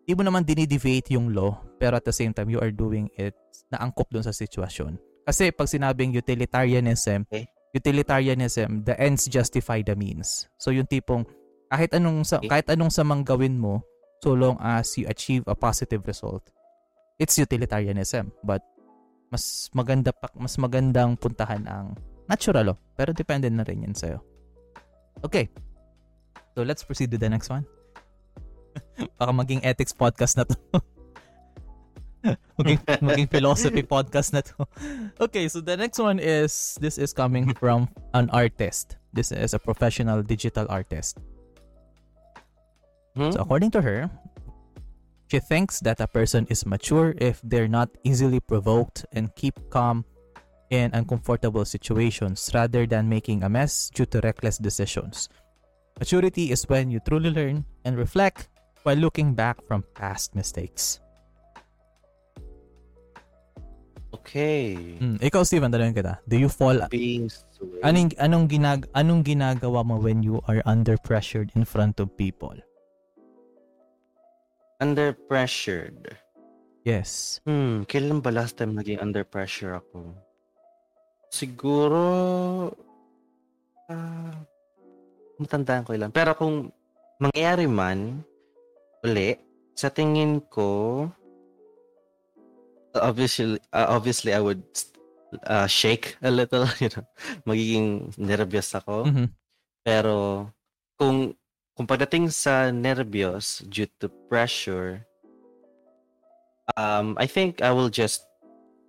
di mo naman dinideviate yung law, pero at the same time, you are doing it na angkop dun sa sitwasyon. Kasi pag sinabing utilitarianism, okay. Utilitarianism, the ends justify the means. So yung tipong kahit anong sa kahit anong samang gawin mo so long as you achieve a positive result, it's utilitarianism. But mas maganda pa, mas magandang puntahan ang natural law. Pero depende na rin yan sa'yo. Okay. So let's proceed to the next one. Baka maging ethics podcast na to. maging, maging philosophy podcast na to. Okay, so the next one is, this is coming from an artist. This is a professional digital artist. Hmm? So according to her, She thinks that a person is mature if they're not easily provoked and keep calm in uncomfortable situations rather than making a mess due to reckless decisions. Maturity is when you truly learn and reflect while looking back from past mistakes.
Okay.
Hmm. Ikaw, Steven, tanongin kita. Do you fall...
Being swayed.
Anong, anong, ginag, anong ginagawa mo when you are under pressured in front of people?
Under pressured.
Yes.
Hmm, kailan ba last time naging under pressure ako? Siguro ah uh, matandaan ko ilan. Pero kung mangyari man uli, sa tingin ko obviously uh, obviously I would uh, shake a little, you know. Magiging nervous ako.
Mm-hmm.
Pero kung kung pagdating sa nervyos due to pressure, um, I think I will just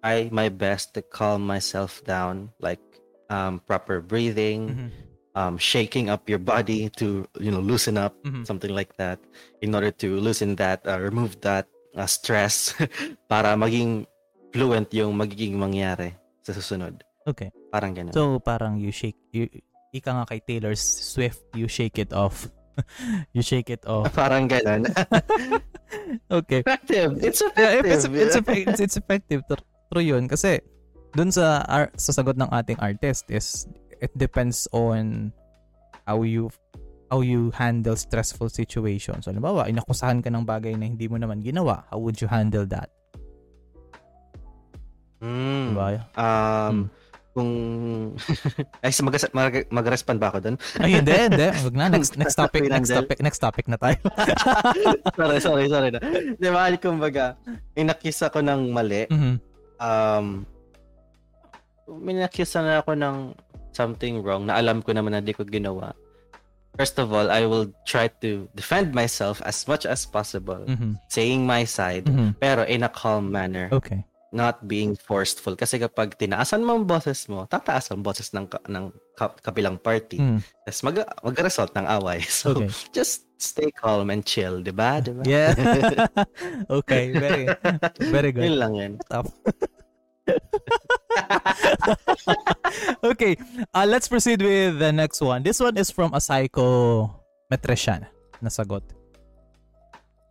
try my best to calm myself down, like um, proper breathing, mm-hmm. um, shaking up your body to you know loosen up, mm-hmm. something like that, in order to loosen that, uh, remove that uh, stress, para maging fluent yung magiging mangyari sa susunod.
Okay.
Parang ganun.
So parang you shake you ika nga kay Taylor Swift, you shake it off. you shake it off.
Parang ganun.
okay.
Effective. It's effective.
Yeah, it's, it's, it's, it's effective. True yun. Kasi, dun sa, sa sagot ng ating artist is, it depends on how you how you handle stressful situations. So, halimbawa, inakusahan ka ng bagay na hindi mo naman ginawa. How would you handle that?
Mm. Diba? Um, mm kung ay mag mag mag-respond ba ako doon?
ay hindi, hindi. Wag na next next topic, next topic, next topic na tayo.
sorry, sorry, sorry na. 'Di ba, kumbaga, inaccuse ako ng mali.
Mm-hmm.
Um minaccuse na ako ng something wrong na alam ko naman na hindi ko ginawa. First of all, I will try to defend myself as much as possible,
mm-hmm.
saying my side,
mm-hmm.
pero in a calm manner.
Okay
not being forceful kasi kapag tinaasan mo ang boses mo tataas ang boses ng ng kabilang party mm. tapos mag mag-result ng away so okay. just stay calm and chill di ba di ba
yeah okay very very good
yun lang yan
okay uh, let's proceed with the next one this one is from a psychometrician na sagot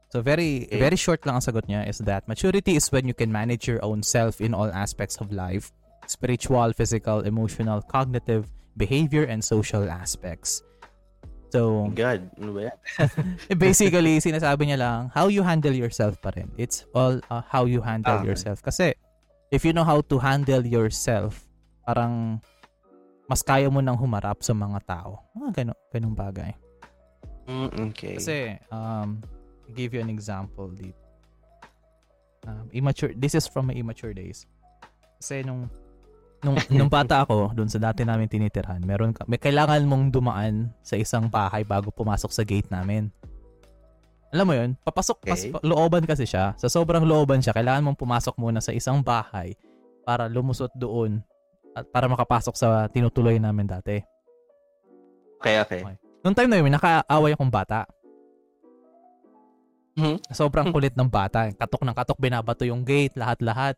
So very okay. very short lang ang sagot niya is that maturity is when you can manage your own self in all aspects of life, spiritual, physical, emotional, cognitive, behavior and social aspects. So,
God, ano ba
basically, sinasabi niya lang, how you handle yourself pa rin. It's all uh, how you handle ah, okay. yourself. Kasi, if you know how to handle yourself, parang mas kaya mo nang humarap sa mga tao. Mga ganun, ganung bagay.
Mm, okay.
Kasi, um, give you an example dito. Um, immature, this is from my immature days. Kasi nung nung nung bata ako, doon sa dati namin tinitirhan, meron ka, may kailangan mong dumaan sa isang bahay bago pumasok sa gate namin. Alam mo 'yun, papasok okay. pas, looban kasi siya. Sa sobrang looban siya, kailangan mong pumasok muna sa isang bahay para lumusot doon at para makapasok sa tinutuloy namin dati.
Okay, okay. okay.
Noong time na yun, nakaaway akong bata.
Mm-hmm.
Sobrang kulit ng bata. Katok ng katok, binabato yung gate, lahat-lahat.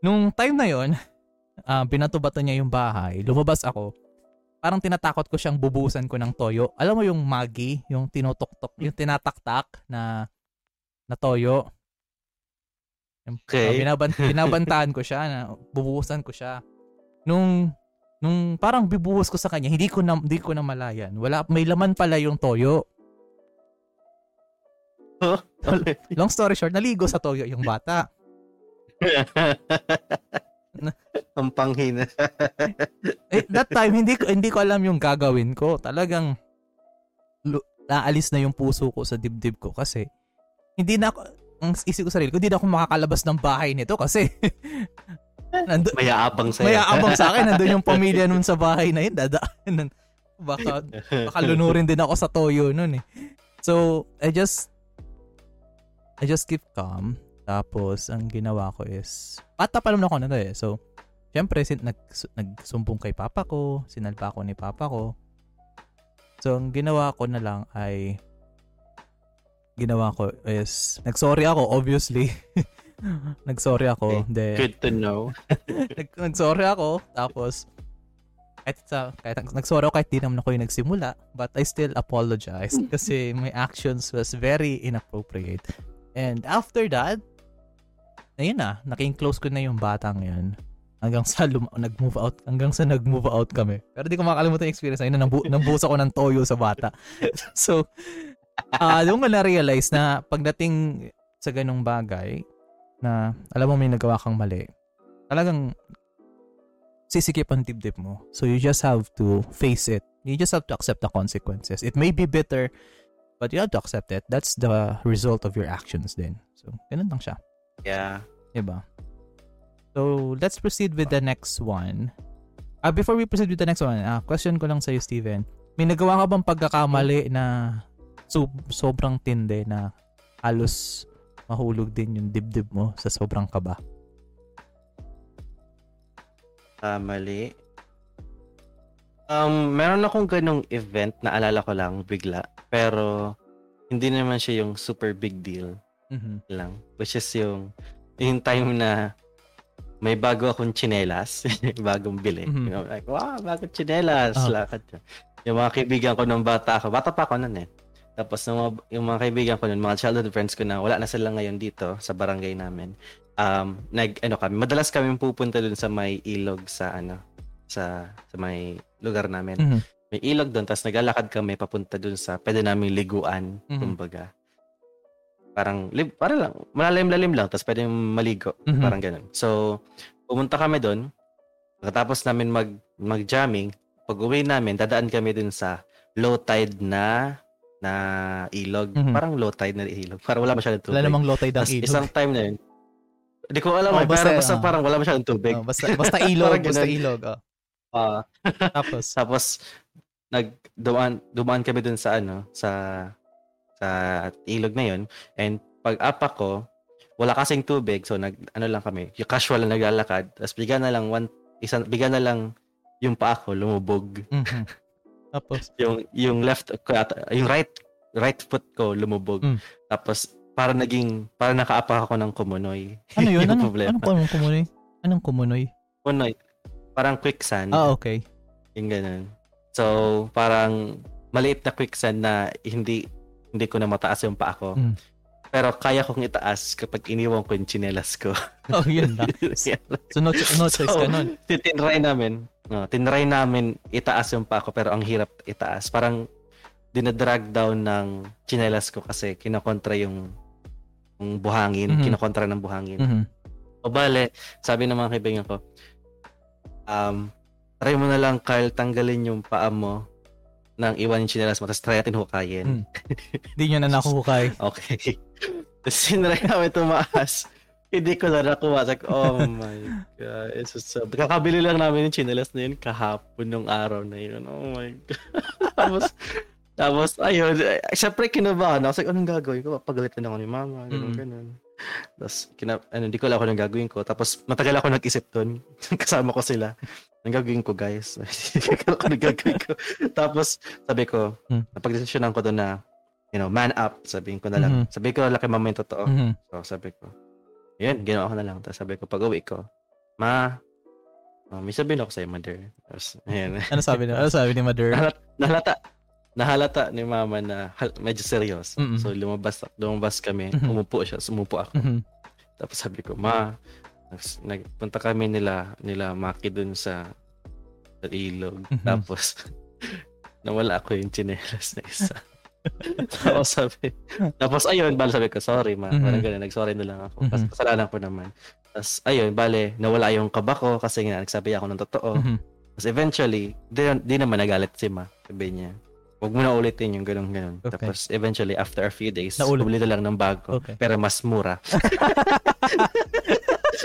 Nung time na yon, uh, binato-bato niya yung bahay, lumabas ako. Parang tinatakot ko siyang bubusan ko ng toyo. Alam mo yung magi, yung tinutok-tok, yung tinataktak na na toyo.
Okay.
Uh, binaban, binabantaan ko siya na bubusan ko siya. Nung nung parang bibuhos ko sa kanya, hindi ko na, hindi ko na malayan. Wala, may laman pala yung toyo. Long story short, naligo sa toyo yung bata.
Ang panghina.
eh, that time, hindi ko, hindi ko alam yung gagawin ko. Talagang, naalis na yung puso ko sa dibdib ko kasi hindi na ako, ang isip ko sarili ko, hindi na ako makakalabas ng bahay nito kasi
nandun, mayaabang
sa Mayaabang sa akin, nandun yung pamilya nun sa bahay na yun, dadaan. Baka, baka lunurin din ako sa toyo nun eh. So, I just, I just keep calm. Tapos, ang ginawa ko is, bata pa naman ako na eh. So, syempre, sin, nag, nagsumbong kay papa ko, sinalpa ako ni papa ko. So, ang ginawa ko na lang ay, ginawa ko is, nagsorry ako, obviously. nagsorry ako.
Okay. Then, Good to know.
nag, nagsorry ako, tapos, kahit, sa, kahit nagsorry ako kahit di naman ako yung nagsimula, but I still apologize kasi my actions was very inappropriate. And after that, ayun na, naking close ko na yung batang yan. Hanggang sa lum- nag-move out, hanggang sa nag-move out kami. Pero di ko makakalimutan yung experience. Ayun na, nambu- nambusa ko ng toyo sa bata. so, uh, doon ko na-realize na pagdating sa ganong bagay, na alam mo may nagawa kang mali, talagang sisikip ang dibdib mo. So you just have to face it. You just have to accept the consequences. It may be bitter, but you have to accept it. That's the result of your actions then. So, ganun lang siya.
Yeah.
Diba? So, let's proceed with the next one. Uh, before we proceed with the next one, uh, question ko lang sa'yo, Steven. May nagawa ka bang pagkakamali na so, sobrang tindi na halos mahulog din yung dibdib mo sa sobrang kaba?
Kamali? Um, meron akong ganong event na alala ko lang bigla. Pero, hindi naman siya yung super big deal mm-hmm. lang. Which is yung, yung time na may bago akong chinelas, bagong bili. Mm-hmm. You know, like, wow, bagong chinelas. Uh-huh. Lakad Yung mga kaibigan ko nung bata ako, bata pa ako noon eh. Tapos yung mga, yung mga kaibigan ko noon, mga childhood friends ko na wala na sila ngayon dito sa barangay namin. Um, nag ano kami, madalas kami pupunta dun sa may ilog sa ano, sa sa may lugar namin. Mm-hmm. May ilog doon, tapos naglalakad kami papunta dun sa pwede naming liguan, mm-hmm. kumbaga. Parang, para lang, malalim-lalim lang, tapos pwede maligo. Mm-hmm. Parang ganun. So, pumunta kami doon. Pagkatapos namin mag, mag-jamming, pag uwi namin, dadaan kami dun sa low tide na na ilog. Mm-hmm. Parang low tide na ilog. Parang wala masyadong tubig.
Wala namang low tide ang ilog.
Isang time na yun. Hindi ko alam. Oh, eh, basta, pero basta uh, parang wala masyadong tubig.
Oh, basta, basta ilog. basta ilog. Oh.
Uh, tapos? tapos, nag dumaan dumaan kami dun sa ano sa sa ilog na yon and pag apa ko wala kasing tubig so nag ano lang kami yung casual na naglalakad. Tapos bigyan na lang one isang bigyan na lang yung paa ko lumubog.
Mm-hmm. tapos?
Yung yung left yung right right foot ko lumubog. Mm. tapos para naging para nakaapa ako ng kumunoy.
Ano yun? Ano, problema. anong kumunoy? Anong kumunoy?
Kumunoy. Parang quicksand.
Ah okay.
Yung ganun. So, parang maliit na quicksand na hindi hindi ko na mataas yung paa ko. Mm. Pero kaya kong itaas kapag iniwan ko yung chinelas ko.
Oh, yun na. so, no, no choice so, ka nun.
Tinry namin. No, tinry namin itaas yung paa ko pero ang hirap itaas. Parang dinadrag down ng chinelas ko kasi kinakontra yung, yung buhangin. Mm-hmm. Kinakontra ng buhangin. Mm-hmm. O bale, sabi ng mga kaibigan ko, um, try mo na lang, Carl, tanggalin yung paa mo nang iwan yung chinelas mo, tapos try natin hukayin.
Hindi hmm. nyo na nakuhukay.
okay. Tapos sinry namin tumaas. Hindi ko na nakuha. Like, oh my God. It's so, kakabili lang namin yung chinelas na yun kahapon nung araw na yun. Oh my God. tapos, tapos, ayun. Siyempre, kinabahan ako. Like, anong gagawin ko? Pagalitan ako ni mama. Ganun, mm. ganun. Tapos, kina, ano, hindi ko alam kung anong gagawin ko. Tapos, matagal ako nag-isip doon. Kasama ko sila. Anong gagawin ko, guys? anong gagawin ko? Tapos, sabi ko, hmm. napag-desisyonan ko doon na, you know, man up. Sabihin ko na lang. Mm-hmm. Sabi ko, laki mama yung totoo. Mm-hmm. So, sabi ko, yun, ginawa ko na lang. Tapos sabi ko, pag uwi ko, ma, uh, may sabihin ako sa'yo, mother. Tapos, ayan.
ano sabi ni, ano sabi ni mother?
Nahalata, nahalata, nahalata ni mama na medyo serious. Mm-hmm. So, lumabas, lumabas kami. Mm-hmm. Umupo siya, sumupo ako. Mm-hmm. Tapos sabi ko, ma, nagpunta kami nila, nila Maki dun sa sa ilog. Mm-hmm. Tapos, nawala ako yung chinelas na isa. tapos sabi, tapos ayun, bale sabi ko, sorry ma, mm-hmm. parang ganun, nag-sorry na lang ako. Mm-hmm. Kasi kasalanan ko naman. Tapos ayun, bale, nawala yung kaba ko kasi nga nagsabi ako ng totoo. Mm-hmm. Tapos eventually, di, di naman nagalit si ma. Sabi niya, Huwag mo na ulitin yung ganun ganun. Okay. Tapos eventually after a few days, Naulit. bumili na lang ng bago. Okay. Pero mas mura.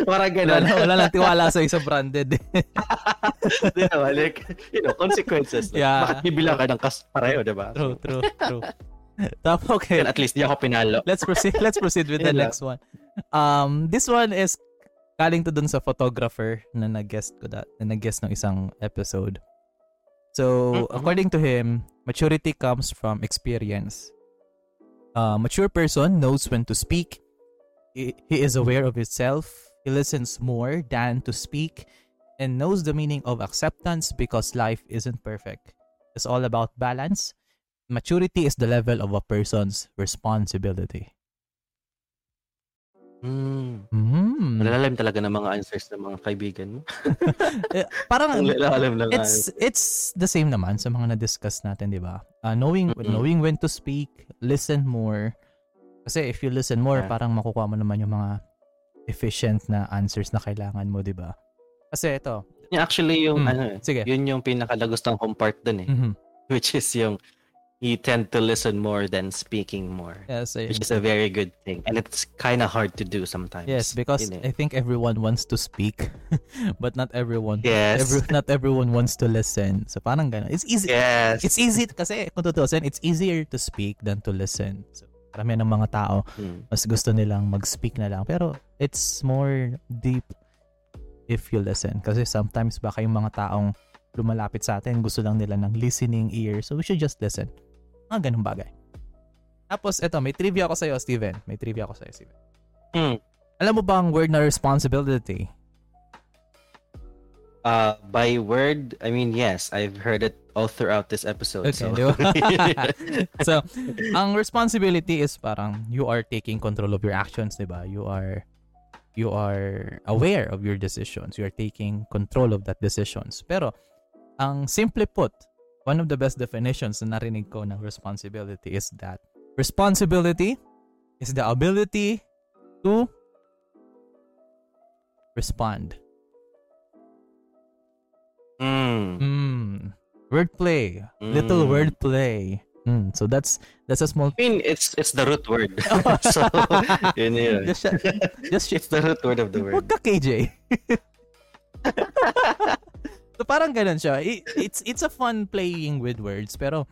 Parang ganun.
Wala, wala lang tiwala sa isang branded.
Di ba? Like, you know, consequences. Yeah. Bakit bibilang ka ng kas pareho, di ba?
True, true, true. Tapos, okay.
And at least di ako pinalo.
Let's proceed, let's proceed with the next one. Um, this one is galing to dun sa photographer na nag-guest ko that, na nag-guest ng isang episode. So, mm-hmm. according to him, maturity comes from experience. A mature person knows when to speak. He is aware of himself. He listens more than to speak and knows the meaning of acceptance because life isn't perfect. It's all about balance. Maturity is the level of a person's responsibility.
Mm. Mm. Malalalim talaga ng mga answers ng mga kaibigan mo.
Eh, parang Malalalim lang it's it's the same naman sa mga na-discuss natin, 'di ba? Uh, knowing mm-hmm. knowing when to speak, listen more. Kasi if you listen more, yeah. parang makukuha mo naman yung mga efficient na answers na kailangan mo, 'di ba? Kasi ito.
Yeah, actually yung mm, ano, eh, sige. yun yung pinakalagustang kong part dun eh. Mm-hmm. Which is yung you tend to listen more than speaking more.
Yes,
I, which is a very good thing, and it's kind of hard to do sometimes.
Yes, because I think everyone wants to speak, but not everyone. Yes. Every, not everyone wants to listen. So parang ganun. It's easy.
Yes.
It's easy kasi kung tutusin, it's easier to speak than to listen. So karami ng mga tao hmm. mas gusto nilang mag-speak na lang, pero it's more deep if you listen. Kasi sometimes baka yung mga taong lumalapit sa atin, gusto lang nila ng listening ear. So we should just listen. Mga ganung bagay. Tapos, eto, may trivia ako sa'yo, Steven. May trivia ako sa'yo, Steven.
Mm.
Alam mo ba ang word na responsibility?
Uh, by word, I mean, yes. I've heard it all throughout this episode. Okay, so.
so, ang responsibility is parang you are taking control of your actions, di ba? You are you are aware of your decisions. You are taking control of that decisions. Pero, ang simple put, one of the best definitions na narinig ko ng responsibility is that responsibility is the ability to respond.
Mm.
Mm. Wordplay. Mm. Little wordplay. Mm. So that's that's a small.
I mean, it's it's the root word. so yun yun. Just, just it's the root word of the word.
Ka KJ. So parang ganun siya. It, it's it's a fun playing with words pero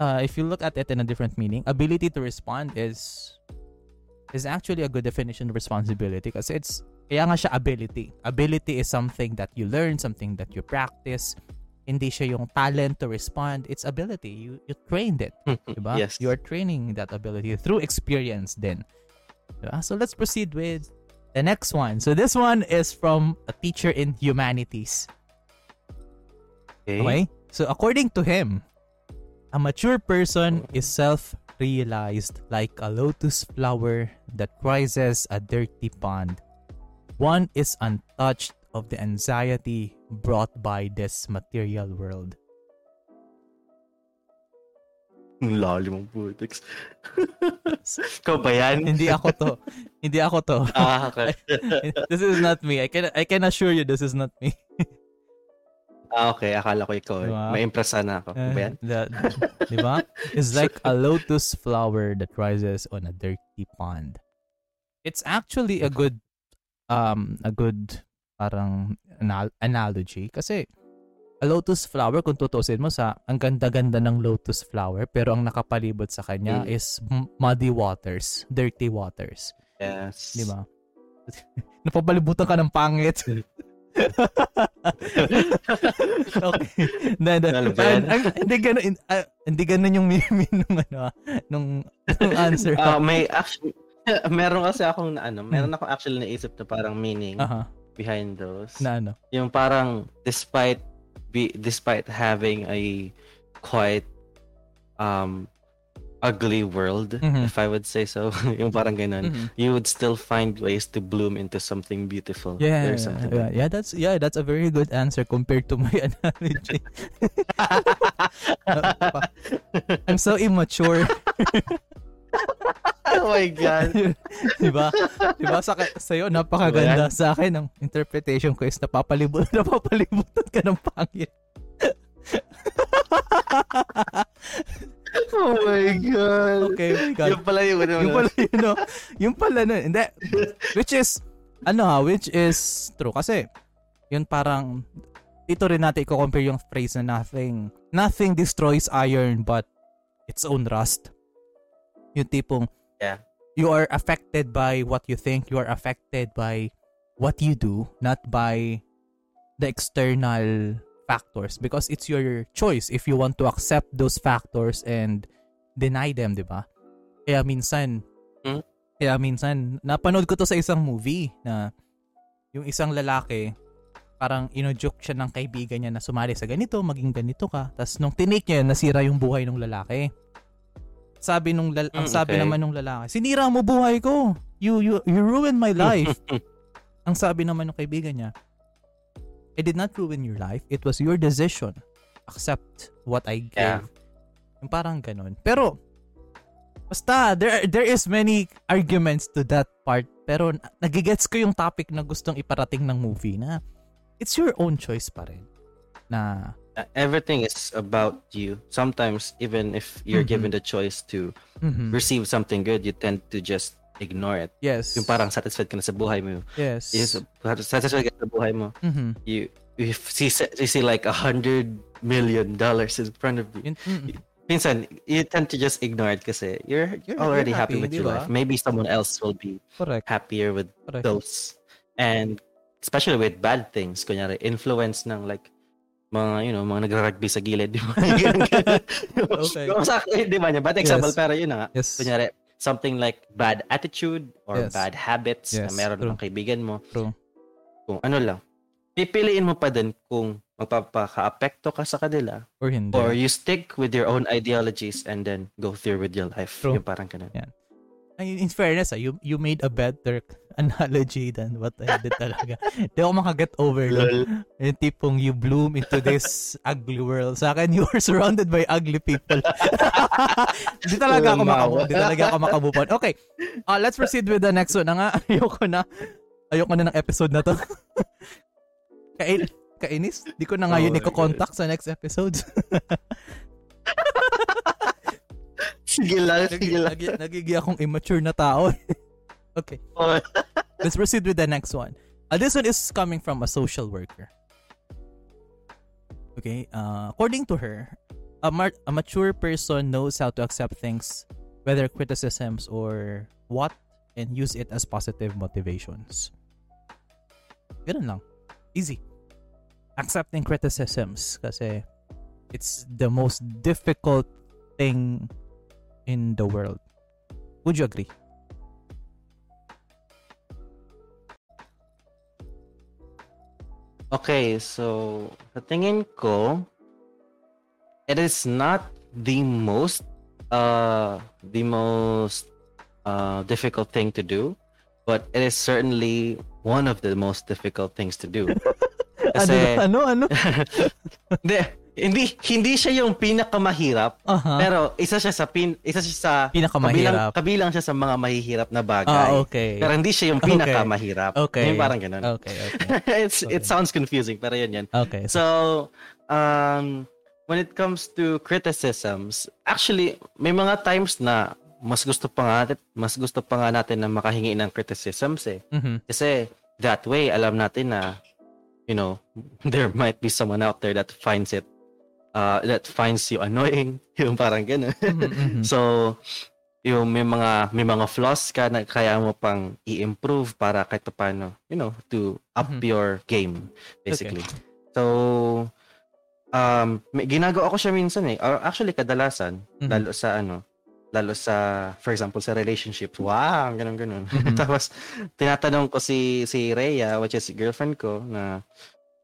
uh, if you look at it in a different meaning, ability to respond is is actually a good definition of responsibility kasi it's kaya nga siya ability. Ability is something that you learn, something that you practice. Hindi siya yung talent to respond. It's ability. You you trained it. diba?
Yes.
You are training that ability through experience then. Diba? So let's proceed with the next one. So this one is from a teacher in humanities.
Okay. okay?
So according to him, a mature person is self-realized like a lotus flower that rises a dirty pond. One is untouched of the anxiety brought by this material world.
Ang lalim ng putix. Ikaw ba yan?
Hindi ako to. Hindi ako to.
Ah, okay.
this is not me. I can I can assure you this is not me.
Ah, okay. Akala ko ikaw. Eh. Diba? May impresa na ako. Uh, ba yan?
The, di ba? It's like a lotus flower that rises on a dirty pond. It's actually a good um a good parang anal- analogy kasi a lotus flower kung tutusin mo sa ang ganda-ganda ng lotus flower pero ang nakapalibot sa kanya mm. is muddy waters, dirty waters.
Yes.
Di ba? Napapalibutan ka ng pangit. okay. Na, na, ano hindi ganun uh, hindi ganun yung meaning nung ano ah, nung, nung answer.
Uh, may actually meron kasi akong ano, meron hmm. ako actually naisip na parang meaning uh-huh. behind those.
Na ano?
Yung parang despite be despite having a quite um ugly world,
Mhm.
if I would say so, yung parang ganun,
Mhm.
you would still find ways to bloom into something beautiful.
Yeah,
something
yeah, yeah, that's yeah, that's a very good answer compared to my analogy. I'm so immature.
oh my God.
diba? Diba sa sa'yo napakaganda sa akin ang interpretation ko is napapalibot napapalibutan ka ng pangit.
oh my God.
Okay, my God.
Yung pala yung ano.
yung pala yun, no? Yung pala nun. Hindi. Which is, ano ha, which is true. Kasi, yun parang, ito rin natin i-compare yung phrase na nothing, nothing destroys iron but its own rust. Yung tipong,
Yeah.
you are affected by what you think, you are affected by what you do, not by the external factors because it's your choice if you want to accept those factors and deny them, 'di ba? Kaya minsan
Hmm?
kaya minsan napanood ko to sa isang movie na yung isang lalaki parang ino-joke siya ng kaibigan niya na sumali sa ganito, maging ganito ka. Tapos nung tinake niya, nasira yung buhay ng lalaki. Sabi nung lal- ang
Mm,
sabi
okay.
naman nung lalaki, sinira mo buhay ko. You you you ruined my life. ang sabi naman ng kaibigan niya, I did not ruin your life. It was your decision. Accept what I gave.
Yeah.
Yung parang ganun. Pero, basta, there, there is many arguments to that part. Pero, na- nagigets ko yung topic na gustong iparating ng movie na it's your own choice pa rin. Na,
Uh, Everything is about you. Sometimes, even if you're
Mhm.
given the choice to
mhm,
receive something good, you tend to just ignore it.
yes.
Yung parang satisfied ka na sa buhay mo.
yes.
Yes, satisfied ka sa buhay mo.
Mhm.
You, you see, you see like a hundred million dollars in front of you.
Yun- mm,
Minsan, you tend to just ignore it kasi you're,
You're-
already
you're
happy,
happy,
with your
di ba?
life. Maybe someone else will be
correct.
happier with
correct.
those. And especially with bad things, kunyari, influence ng like, mga, you know, mga nagra-rugby sa gilid. Ganun, ganun.
Okay.
Yung sa hindi man yun, bad example,
Yes.
pero yun na nga.
Yes.
Kunyari, something like bad attitude or
Yes.
bad habits
Yes,
na meron
true.
ng kaibigan mo.
True.
Kung ano lang. Pipiliin mo pa din kung magpapaka-apekto ka sa kanila
Or hindi.
or you stick with your own ideologies and then go through with your life.
True.
Yung parang ganun.
Ay, in fairness, ah, you you made a better analogy than what I did talaga. Hindi ako makaget over lang. Yung tipong you bloom into this ugly world. Sa akin, you are surrounded by ugly people. Hindi talaga ako makabu. Hindi talaga ako makabupon. Okay, uh, let's proceed with the next one. Na nga, ayoko na. Ayoko na ng episode na to. Kain, kainis. Di ko na nga
Oh
yun
my
iko-contact sa next episode.
Sige lang,
Nagi,
sige lang.
nagi, nagigi akong immature na tao. okay. Let's proceed with the next one. Uh, this one is coming from a social worker. Okay, uh, according to her, a, mar- a mature person knows how to accept things, whether criticisms or what, and use it as positive motivations. Ganun lang. Easy. Accepting criticisms kasi it's the most difficult thing in the world. Would you agree?
Okay, so sa tingin ko, it is not the most uh the most uh difficult thing to do, but it is certainly one of the most difficult things to do. Kasi
ano, ano?
hindi, hindi hindi siya yung pinakamahirap,
Aha.
pero isa siya sa pin isa siya sa
Pinakamahirap.
kabilang, kabilang siya sa mga mahihirap na bagay.
Ah, okay.
Pero hindi siya yung
Okay.
pinakamahirap.
Okay.
Yung parang ganun.
Okay, okay.
It's it sounds confusing, pero yun yan.
Okay. So,
um, when it comes to criticisms, actually, may mga times na mas gusto pa nga natin, mas gusto pa nga natin na makahingi ng criticisms eh.
mhm.
Kasi that way, alam natin na, you know, there might be someone out there that finds it, uh, that finds you annoying, yung parang gano'n.
Mhm, mhm.
so, yung may mga may mga flaws ka na kaya mo pang i-improve para kahit paano, you know, to up
Mhm.
your game basically. So um may, ginagawa ko siya minsan eh. Or actually kadalasan
Mhm.
lalo sa ano, lalo sa for example sa relationship. Wow, ganun ganun.
Mhm.
Tapos tinatanong ko si si Rhea, which is girlfriend ko na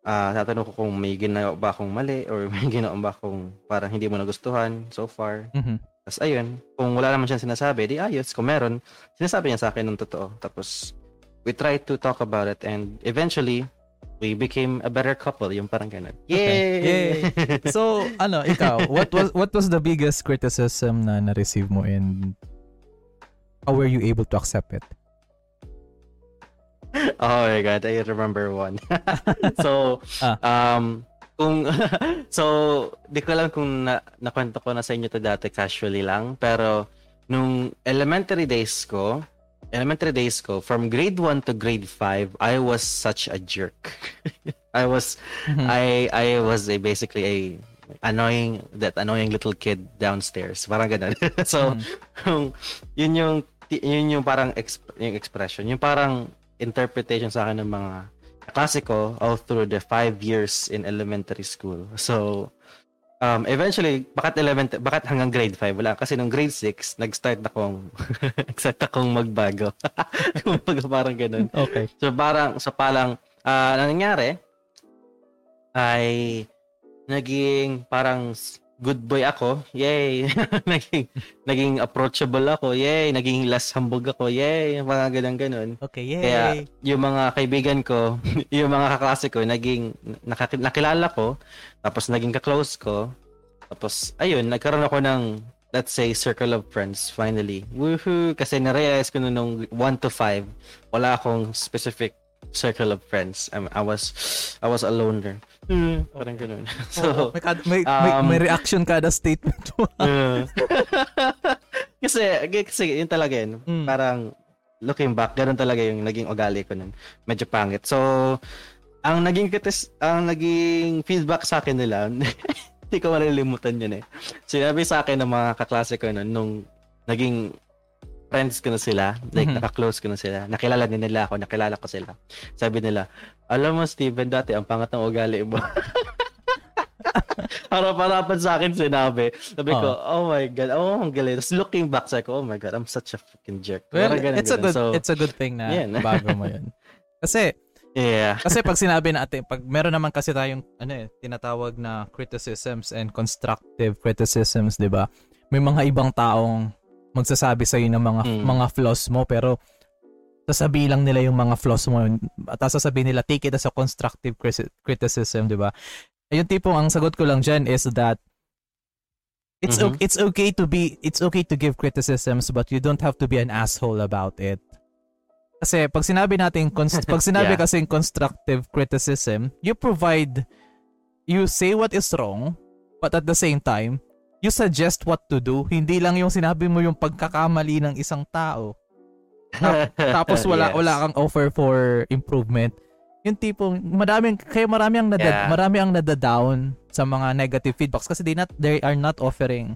ah tatanong ko kung may ginawa ba akong mali or may ginawa ba akong parang hindi mo nagustuhan so far.
Mhm.
Tapos ayun, kung wala naman siyang sinasabi, di ayos. Kung meron, sinasabi niya sa akin ng totoo. Tapos we tried to talk about it and eventually we became a better couple. Yung parang ganun. Yay! Okay. Yay!
so, ano, ikaw, what was what was the biggest criticism na na-receive mo and how were you able to accept it?
Oh my god, I remember one. so, ah. um, kung so di ko alam kung na, nakwento ko na sa inyo to dati casually lang pero nung elementary days ko elementary days ko from grade 1 to grade 5 I was such a jerk I was mm-hmm. I I was a basically a annoying that annoying little kid downstairs parang ganun so mm-hmm. yun yung yun yung parang exp- yung expression yung parang interpretation sa akin ng mga klase ko all through the five years in elementary school. So, um, eventually, bakit element, bakit hanggang grade 5? Wala. Kasi nung grade 6, nag-start akong, nag-start akong magbago. parang ganun.
Okay.
So, parang, so parang, uh, nangyari, ay, naging parang good boy ako. Yay. naging naging approachable ako. Yay. Naging less hambog ako. Yay. Mga ganun ganun.
Okay, yay.
Kaya yung mga kaibigan ko, yung mga kaklase ko, naging nakak- nakilala ko, tapos naging ka-close ko. Tapos ayun, nagkaroon ako ng let's say circle of friends finally. Woohoo! Kasi na-realize ko nung 1 to 5, wala akong specific circle of friends. I, I was I was a loner. Mm, parang ganun. So,
may, may, um, may, reaction kada statement mo.
kasi, kasi yun talaga yun. Mm. Parang looking back, ganun talaga yung naging ugali ko nun. Medyo pangit. So, ang naging kitis, ang naging feedback sa akin nila, hindi ko malilimutan yun eh. Sinabi sa akin ng mga kaklase ko nun, nung naging friends ko na sila, like mm-hmm. naka-close ko na sila, nakilala din nila ako, nakilala ko sila. Sabi nila, alam mo Steven, dati ang pangat ng ugali mo. Harap-harapan sa akin sinabi. Sabi oh. ko, oh my God, oh, ang galing. Tapos looking back, sa ko, oh my God, I'm such a fucking jerk.
Well, ganun, it's, ganun. A good, so, it's a good thing na yeah. bago mo yun. Kasi,
Yeah.
kasi pag sinabi natin, pag meron naman kasi tayong ano eh, tinatawag na criticisms and constructive criticisms, 'di ba? May mga ibang taong magsasabi sa iyo ng mga mm. mga flaws mo pero sasabihin lang nila yung mga flaws mo at sasabihin nila take it as a constructive criticism, 'di ba? Yung tipong ang sagot ko lang diyan is that it's mm-hmm. it's okay to be it's okay to give criticisms but you don't have to be an asshole about it. Kasi pag sinabi natin pag sinabi yeah. kasi constructive criticism, you provide you say what is wrong but at the same time you suggest what to do. Hindi lang yung sinabi mo yung pagkakamali ng isang tao. Tapos wala yes. wala kang offer for improvement. Yung tipong madaming kaya marami ang nada, yeah. marami ang nada-down sa mga negative feedbacks kasi they not they are not offering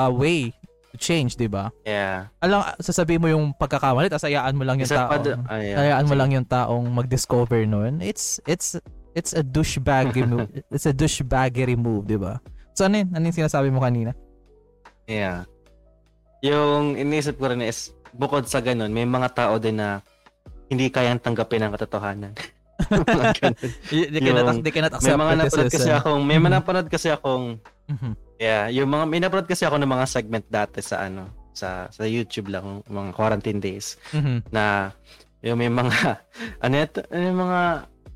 a way to change, 'di ba?
Yeah.
Alam sasabihin mo yung pagkakamali tapos ayaan mo lang yung tao. uh, yeah. Ayaan mo lang yung taong mag-discover noon. It's it's it's a douchebag move. It's a douchebaggery move, 'di ba? So ano yun? Ano yung sinasabi mo kanina?
Yeah. Yung inisip ko rin is, bukod sa ganun, may mga tao din na hindi kayang tanggapin ang katotohanan.
they cannot, they cannot accept
may mga napanood kasi akong may mga napanood kasi akong mm-hmm. yeah yung mga may napanood kasi ako ng mga segment dati sa ano sa sa YouTube lang mga quarantine days mm-hmm. na yung may mga ano ito, ano yung mga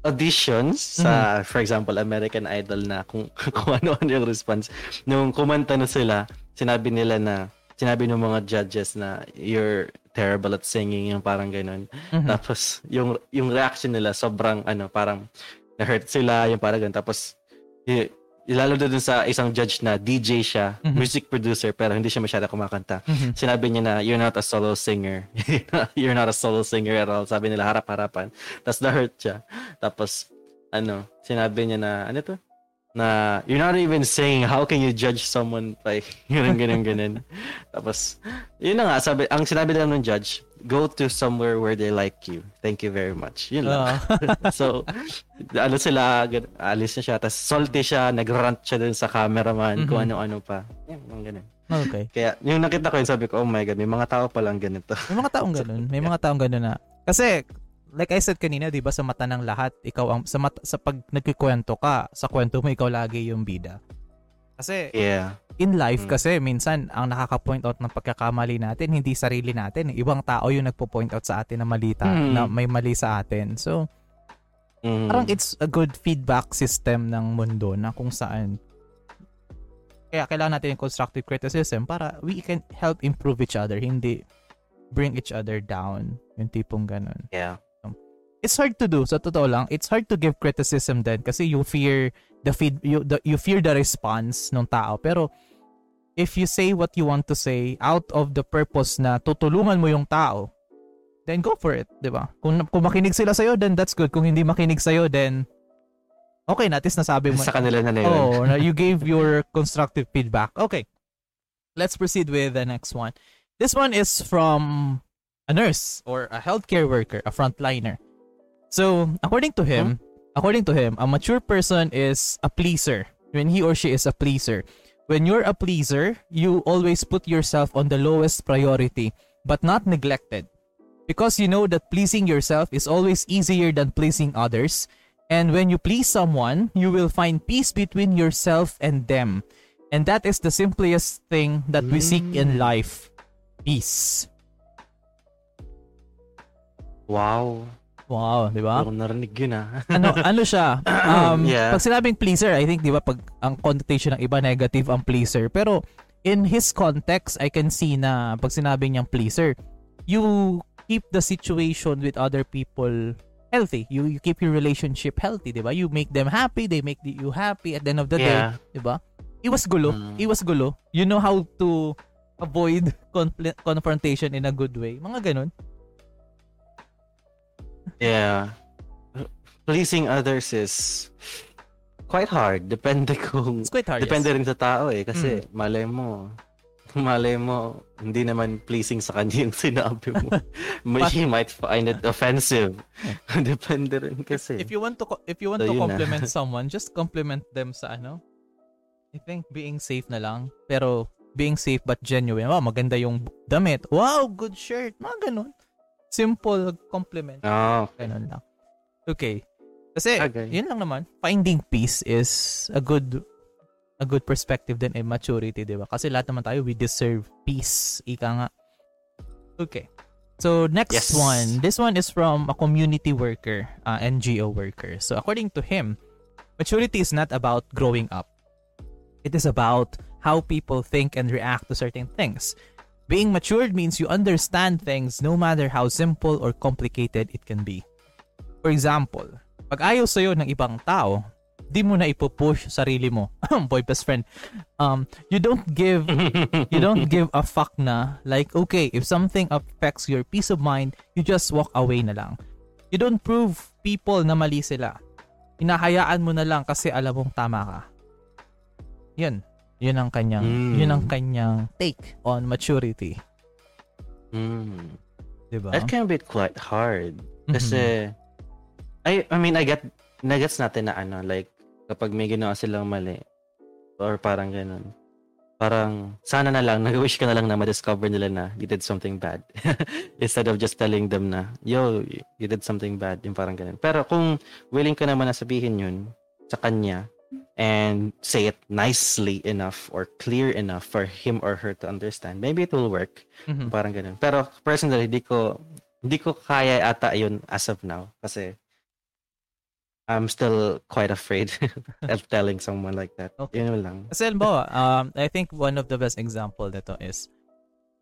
auditions sa mm-hmm. for example American Idol na kung kung ano-ano yung response nung kumanta na sila sinabi nila na sinabi ng mga judges na you're terrible at singing yung parang ganun mm-hmm. tapos yung yung reaction nila sobrang ano parang na hurt sila yung parang ganun tapos y- lalo na dun sa isang judge na DJ siya, mm-hmm. music producer, pero hindi siya masyado kumakanta. Mm-hmm. Sinabi niya na, you're not a solo singer. you're not a solo singer at all. Sabi nila, harap-harapan. Tapos na-hurt siya. Tapos, ano, sinabi niya na, ano to? Na, you're not even saying, how can you judge someone by ganun, ganun, ganun. Tapos, yun na nga, sabi, ang sinabi lang ng judge, go to somewhere where they like you. Thank you very much. Yun lang. Uh. so, ano sila, alis na siya. Tapos salty siya, nagrant siya dun sa cameraman, mm-hmm. kung ano-ano pa. Yan, yeah, ganun.
Okay.
Kaya, yung nakita ko yun, sabi ko, oh my God, may mga tao pa lang ganito.
may mga taong ganun. May mga taong ganun na. Kasi, like I said kanina, 'di ba, sa mata ng lahat, ikaw ang sa mata, sa pag nagkukwento ka, sa kwento mo ikaw lagi yung bida. Kasi
yeah.
in life mm. kasi minsan ang nakaka-point out ng pagkakamali natin hindi sarili natin, ibang tao yung nagpo-point out sa atin na malita, mm. na may mali sa atin. So mm. parang it's a good feedback system ng mundo na kung saan kaya kailangan natin yung constructive criticism para we can help improve each other, hindi bring each other down. Yung tipong ganun.
Yeah.
it's hard to do. Sa totoo lang, it's hard to give criticism din kasi you fear the feed you the, you fear the response ng tao. Pero if you say what you want to say out of the purpose na tutulungan mo yung tao, then go for it, 'di ba? Kung kung makinig sila sa iyo, then that's good. Kung hindi makinig sa iyo, then okay na, at least nasabi mo.
Sa kanila na
yun. Oh, you gave your constructive feedback. Okay. Let's proceed with the next one. This one is from a nurse or a healthcare worker, a frontliner. So, according to him, huh? According to him, a mature person is a pleaser when he or she is a pleaser. When you're a pleaser, you always put yourself on the lowest priority, but not neglected. Because you know that pleasing yourself is always easier than pleasing others. And when you please someone, you will find peace between yourself and them. And that is the simplest thing that we seek in mm. life peace.
Wow.
Wow, di ba?
Pero narinig yun ah.
ano, ano siya? Um, yeah. Pag sinabing pleaser, I think, di ba, pag ang connotation ng iba, negative ang pleaser. Pero in his context, I can see na pag sinabing niyang pleaser, you keep the situation with other people healthy. You, you keep your relationship healthy, di ba? You make them happy, they make you happy at the end of the yeah. day, di ba? Iwas gulo. Mm. Iwas gulo. You know how to avoid confl- confrontation in a good way. Mga ganun.
Yeah. Pleasing others is quite hard. Depende kung...
It's quite hard,
Depende
yes.
rin sa tao eh. Kasi mm. malay mo, malay mo, hindi naman pleasing sa kanya yung sinabi mo. He might find it offensive. Depende rin kasi.
If you want to if you want so, to compliment someone, just compliment them sa ano. I think being safe na lang. Pero being safe but genuine. Wow, maganda yung damit. Wow, good shirt. Mga ganun. Simple compliment.
Oh.
Ganun lang. Okay. Kasi, okay. yun lang naman. Finding peace is a good a good perspective din in maturity, di ba? Kasi lahat naman tayo, we deserve peace. Ika nga. Okay. So, next yes. one. This one is from a community worker, uh, NGO worker. So, according to him, maturity is not about growing up. It is about how people think and react to certain things. Being matured means you understand things no matter how simple or complicated it can be. For example, pag ayaw sa'yo ng ibang tao, di mo na ipupush sarili mo. Boy best friend. Um, you don't give you don't give a fuck na like okay, if something affects your peace of mind, you just walk away na lang. You don't prove people na mali sila. Hinahayaan mo na lang kasi alam mong tama ka. Yan. Yun ang kanyang mm. yun ang kanyang take on maturity.
Mm. Diba? That can be quite hard. Kasi mm-hmm. I I mean I get nagets natin na ano like kapag may ginawa silang mali or parang ganun. Parang sana na lang nag-wish ka na lang na ma-discover nila na you did something bad. Instead of just telling them na yo you did something bad, yung parang ganun. Pero kung willing ka naman na sabihin yun sa kanya and say it nicely enough or clear enough for him or her to understand, maybe it will work. Mm-hmm. Parang ganun. Pero personally, di ko hindi ko kaya ata yun as of now kasi I'm still quite afraid of telling someone like that. Okay. Yun lang.
Kasi halimbawa, um, I think one of the best example nito is,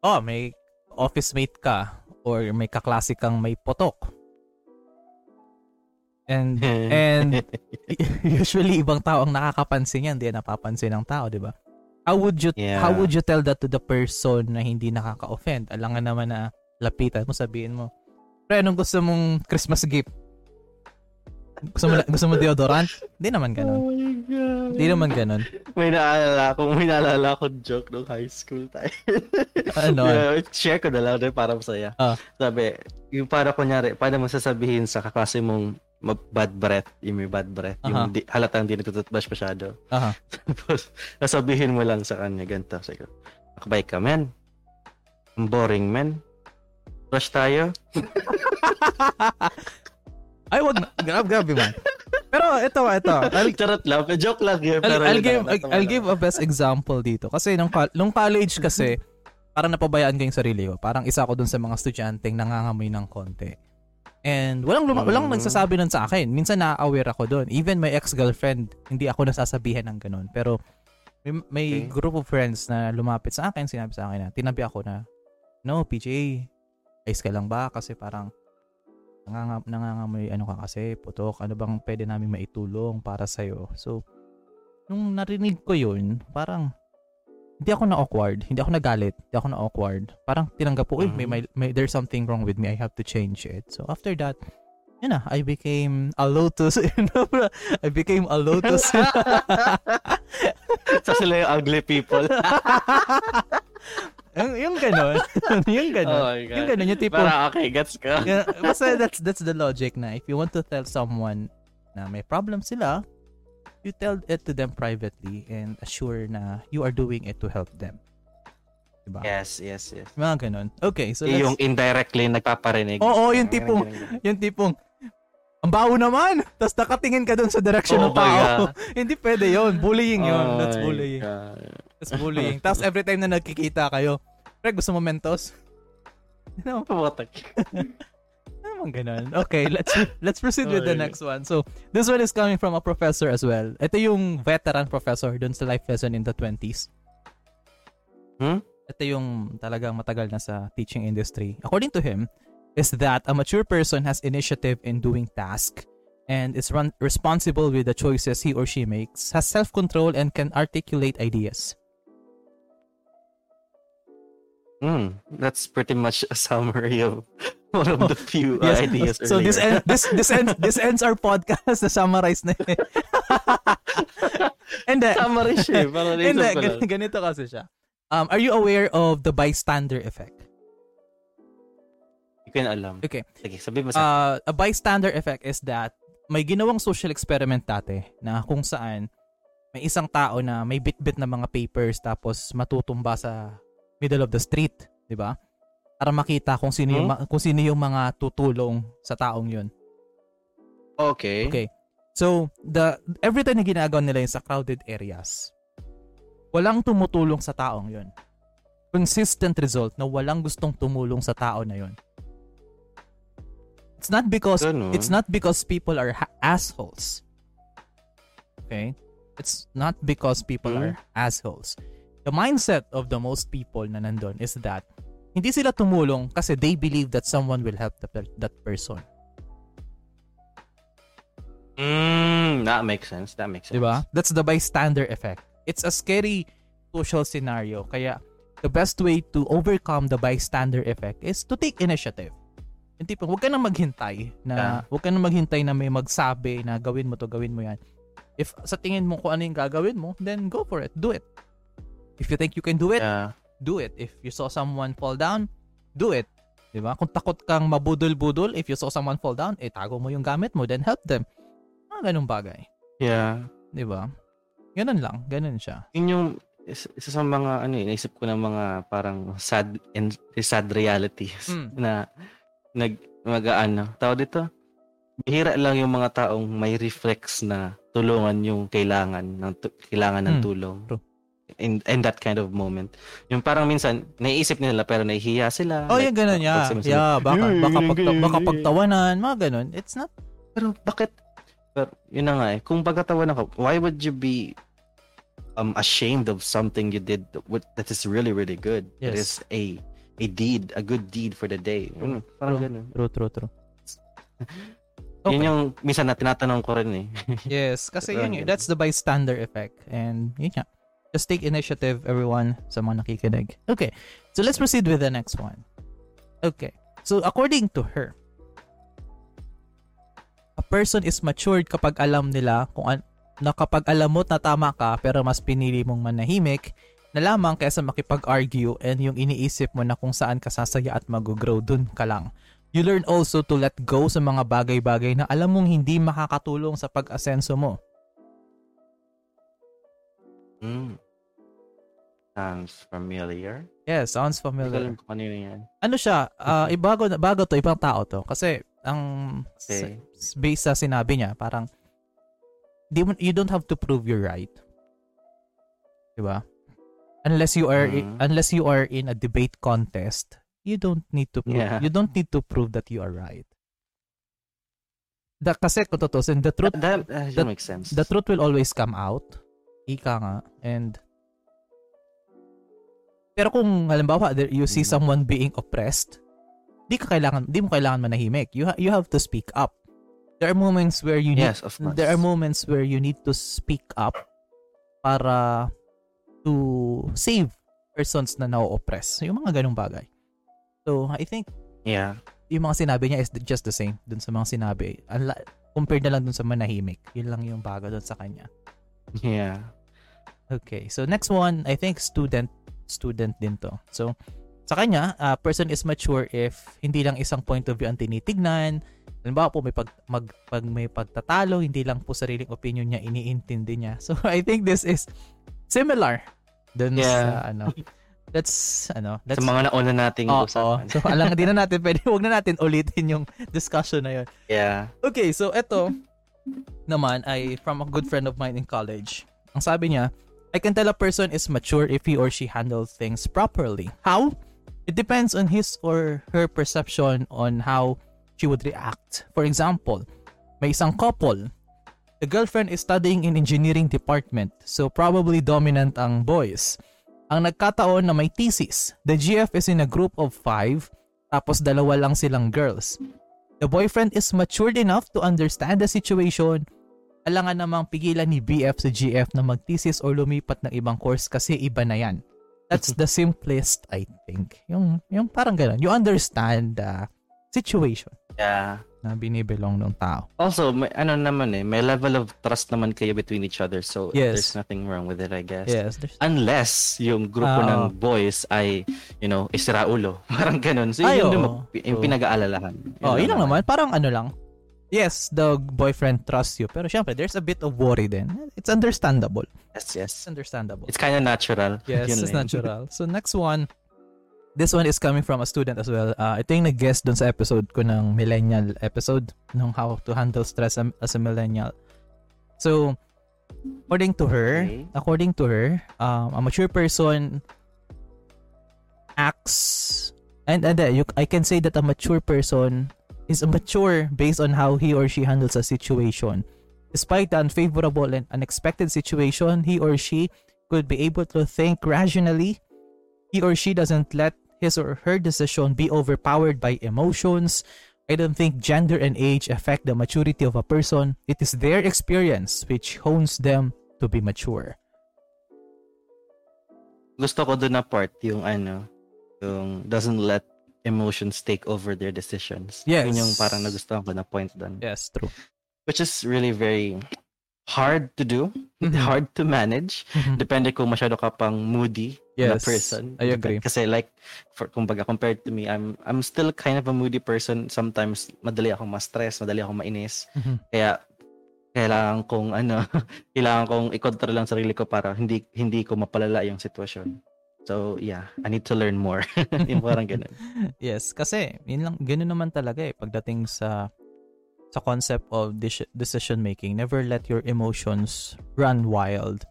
oh, may office mate ka or may kaklase kang may potok And and usually ibang tao ang nakakapansin yan, hindi napapansin ng tao, 'di ba? How would you yeah. how would you tell that to the person na hindi nakaka-offend? Alangan naman na lapitan mo, sabihin mo, "Pre, anong gusto mong Christmas gift?" Gusto mo, gusto mo deodorant? Hindi naman ganun. Oh my God. Hindi naman ganun.
May naalala ko, may naalala ko joke nung high school tayo.
ano?
Yeah, share ko na lang din para masaya. Uh. Sabi, yung para kunyari, paano mo sasabihin sa kaklase mong bad breath, yung may bad breath, uh-huh. yung di, halatang hindi natututbrush masyado.
Uh-huh.
Tapos, nasabihin mo lang sa kanya, ganito. Ko, akbay ka, men. Ang boring, men. Brush tayo.
Ay, wag na. Grab, grabe man. Pero ito, ito.
I'll, Charot lang. Joke lang yun.
I'll, I'll, give, I'll, I'll give a best example dito. Kasi nung, nung college kasi, parang napabayaan ko yung sarili ko. Parang isa ako dun sa mga estudyanteng nangangamoy ng konti. And walang luma- walang mm. nagsasabi nun sa akin. Minsan na-aware ako doon. Even my ex-girlfriend, hindi ako nasasabihan ng ganun. Pero may, may okay. group of friends na lumapit sa akin, sinabi sa akin na, tinabi ako na, no, PJ, ayos ka lang ba? Kasi parang, nangangam, nangangamoy ano ka kasi, putok, ano bang pwede namin maitulong para sa'yo? So, nung narinig ko yun, parang, hindi ako na-awkward, hindi ako nagalit, hindi ako na-awkward. Parang tinanggap ko, mm-hmm. may, may, may, there's something wrong with me, I have to change it. So, after that, yun na, I became a lotus. You know, I became a lotus.
so, sila yung ugly people.
yung, yung ganon. yung ganon. Oh yung ganon. Yung tipo.
Para okay, gets ka.
yeah, basta that's, that's the logic na if you want to tell someone na may problem sila, you tell it to them privately and assure na you are doing it to help them.
Diba? Yes, yes, yes.
Mga ganon. Okay, so
let's... Yung indirectly nagpaparinig.
Oo, oh, oh, yung tipong, yung tipong, ang baho naman! Tapos nakatingin ka dun sa direction oh, ng tao. Hindi pwede yon Bullying yon oh That's bullying. God. That's bullying. Tapos every time na nagkikita kayo, Pre, gusto mo Mentos?
Know? Pumatak.
Naman ganun. Okay, let's let's proceed with the next one. So, this one is coming from a professor as well. Ito yung veteran professor dun sa life lesson in the 20s.
Hmm?
Ito yung talagang matagal na sa teaching industry. According to him, is that a mature person has initiative in doing task and is run- responsible with the choices he or she makes, has self-control and can articulate ideas.
Mm, that's pretty much a summary of one of the few yes. ideas.
So earlier. this end, this this ends this ends our podcast na summarize na. Eh. and then
summary siya, para
and then, gan- ganito kasi siya. Um, are you aware of the bystander effect?
Hindi ko alam.
Okay.
Sige, sabi mo
sa. Uh, a bystander effect is that may ginawang social experiment dati na kung saan may isang tao na may bit-bit na mga papers tapos matutumba sa middle of the street, 'di ba? Para makita kung sino yung hmm? kung sino yung mga tutulong sa taong 'yon.
Okay.
Okay. So, the every time na ginagawa nila yung sa crowded areas, walang tumutulong sa taong 'yon. Consistent result na walang gustong tumulong sa tao na 'yon. It's not because Ganun. it's not because people are ha- assholes. Okay? It's not because people hmm? are assholes the mindset of the most people na nandun is that hindi sila tumulong kasi they believe that someone will help the, that person.
Mm, that makes sense. That makes sense.
Diba? That's the bystander effect. It's a scary social scenario. Kaya the best way to overcome the bystander effect is to take initiative. Yung tipo, huwag ka na maghintay na yeah. huwag ka na maghintay na may magsabi na gawin mo to, gawin mo yan. If sa tingin mo kung ano yung gagawin mo, then go for it. Do it. If you think you can do it, yeah. Do it. If you saw someone fall down, do it. 'Di ba? Kung takot kang mabudol-budol, if you saw someone fall down, eh tago mo yung gamit mo, then help them. Mga ganung bagay.
Yeah.
'Di ba? Ganun lang, ganun siya.
Yun yung isa sa mga ano, eh, naisip ko ng mga parang sad and sad realities mm. na nag mag-ano, tao dito. Bihira lang yung mga taong may reflex na tulungan yung kailangan ng kailangan ng mm. tulong. True in in that kind of moment. Yung parang minsan naiisip nila pero nahihiya sila.
Oh, like, yung ganun ya. Yeah. yeah, baka baka pagta, baka pagtawanan, mga ganun. It's not
pero bakit pero yun na nga eh. Kung pagkatawanan ka, why would you be um ashamed of something you did that is really really good? Yes. That is a a deed, a good deed for the day. Mm, parang
true,
ganun.
True, true, true.
Okay. Yun yung minsan na tinatanong ko rin eh.
yes, kasi yun, that's the bystander effect. And yun nga. Just take initiative, everyone, sa mga nakikinig. Okay, so let's proceed with the next one. Okay, so according to her, a person is matured kapag alam nila kung an- na kapag alam mo na tama ka pero mas pinili mong manahimik na lamang kaysa makipag-argue and yung iniisip mo na kung saan ka sasaya at mag-grow dun ka lang. You learn also to let go sa mga bagay-bagay na alam mong hindi makakatulong sa pag-asenso mo.
Mm. Sounds familiar.
Yeah, sounds familiar.
Hindi ko kanino yan.
Ano siya, uh, ibago, bago to, ibang tao to. Kasi, ang okay. s- based sa sinabi niya, parang, di mo, you don't have to prove you're right. 'Di ba? Unless you are mm. unless you are in a debate contest, you don't need to prove, yeah. you don't need to prove that you are right. The, kasi kung tutusin, the truth
that, that, that makes sense.
The truth will always come out. Ika nga. And pero kung halimbawa you see mm. someone being oppressed, di ka kailangan di mo kailangan manahimik. You ha- you have to speak up. There are moments where you need,
yes, of course.
there are moments where you need to speak up para to save persons na na-oppress. Yung mga ganung bagay. So, I think
yeah.
Yung mga sinabi niya is just the same dun sa mga sinabi. Unla- compared na lang dun sa manahimik. Yun lang yung bago dun sa kanya.
Yeah.
Okay. So next one, I think student student din to. So sa kanya, a uh, person is mature if hindi lang isang point of view ang tinitignan. Halimbawa po may pag, mag, pag may pagtatalo, hindi lang po sariling opinion niya iniintindi niya. So I think this is similar dun yeah. sa ano. Let's ano, let's
sa mga nauna nating
oh, usapan. Oh. So alam din na natin, pwede wag na natin ulitin yung discussion na yun.
Yeah.
Okay, so eto naman ay from a good friend of mine in college. Ang sabi niya, I can tell a person is mature if he or she handles things properly. How? It depends on his or her perception on how she would react. For example, may isang couple. The girlfriend is studying in engineering department, so probably dominant ang boys. Ang nagkataon na may thesis. The GF is in a group of five, tapos dalawa lang silang girls. The boyfriend is matured enough to understand the situation. Alangan namang pigilan ni BF sa GF na mag-thesis or lumipat ng ibang course kasi iba na yan. That's the simplest, I think. Yung, yung parang ganun. You understand the situation.
Yeah.
Na binibelong ng tao.
Also, may, ano naman eh, may level of trust naman kayo between each other. So, yes. there's nothing wrong with it, I guess.
Yes.
Unless yung grupo uh, ng boys ay, you know, isiraulo. Parang ganun. So, yun yung, yung pinag-aalalahan.
Yun oh, yun lang naman. Parang ano lang, yes, the boyfriend trusts you. Pero syempre, there's a bit of worry then. It's understandable.
Yes, yes.
It's understandable.
It's kind of natural.
Yes, it's natural. So next one, this one is coming from a student as well. Uh, ito yung nag-guest dun sa episode ko ng millennial episode ng how to handle stress as a millennial. So, according to her, okay. according to her, um, a mature person acts and and uh, you, I can say that a mature person is mature based on how he or she handles a situation. Despite the unfavorable and unexpected situation, he or she could be able to think rationally. He or she doesn't let his or her decision be overpowered by emotions. I don't think gender and age affect the maturity of a person. It is their experience which hones them to be mature.
Gusto ko doon na part yung ano, yung doesn't let emotions take over their decisions.
Yes.
Yun yung parang nagustuhan ko na point doon.
Yes, true.
Which is really very hard to do, mm-hmm. hard to manage. Mm-hmm. Depende kung masyado ka pang moody yes, na person.
I agree.
Kasi like, for, kumbaga, compared to me, I'm I'm still kind of a moody person. Sometimes, madali akong ma-stress, madali akong mainis. Mm-hmm. Kaya, kailangan kong ano, kailangan kong i-control lang sarili ko para hindi hindi ko mapalala yung sitwasyon. So, yeah, I need to learn more. yung parang ganun.
yes, kasi yun lang, ganun naman talaga eh pagdating sa sa concept of decision making. Never let your emotions run wild.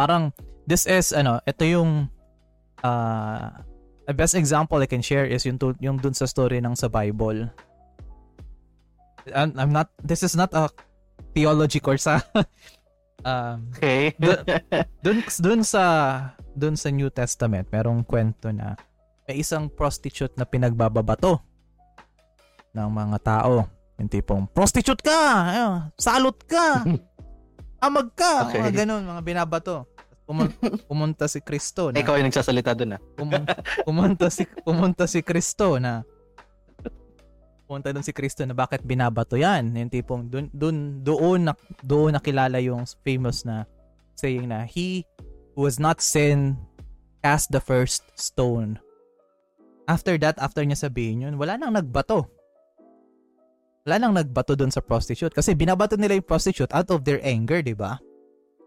Parang this is ano, ito yung uh, a best example I can share is yung yung dun sa story ng sa Bible. I'm, I'm not this is not a theology course ha.
um, okay.
dun, dun, dun sa dun sa New Testament, merong kwento na may isang prostitute na pinagbababato ng mga tao. Yung tipong, prostitute ka! Ayun, salot ka! Amag ka! Okay. Mga ganun, mga binabato. Pumun- pumunta si Kristo na...
Ikaw yung nagsasalita dun ah.
Pumun- pumunta si pumunta si Kristo na pumunta dun si Kristo na bakit binabato yan. Yung tipong dun, dun, doon, na, doon nakilala yung famous na saying na he who was not sin cast the first stone. After that, after niya sabihin yun, wala nang nagbato. Wala nang nagbato doon sa prostitute. Kasi binabato nila yung prostitute out of their anger, di ba?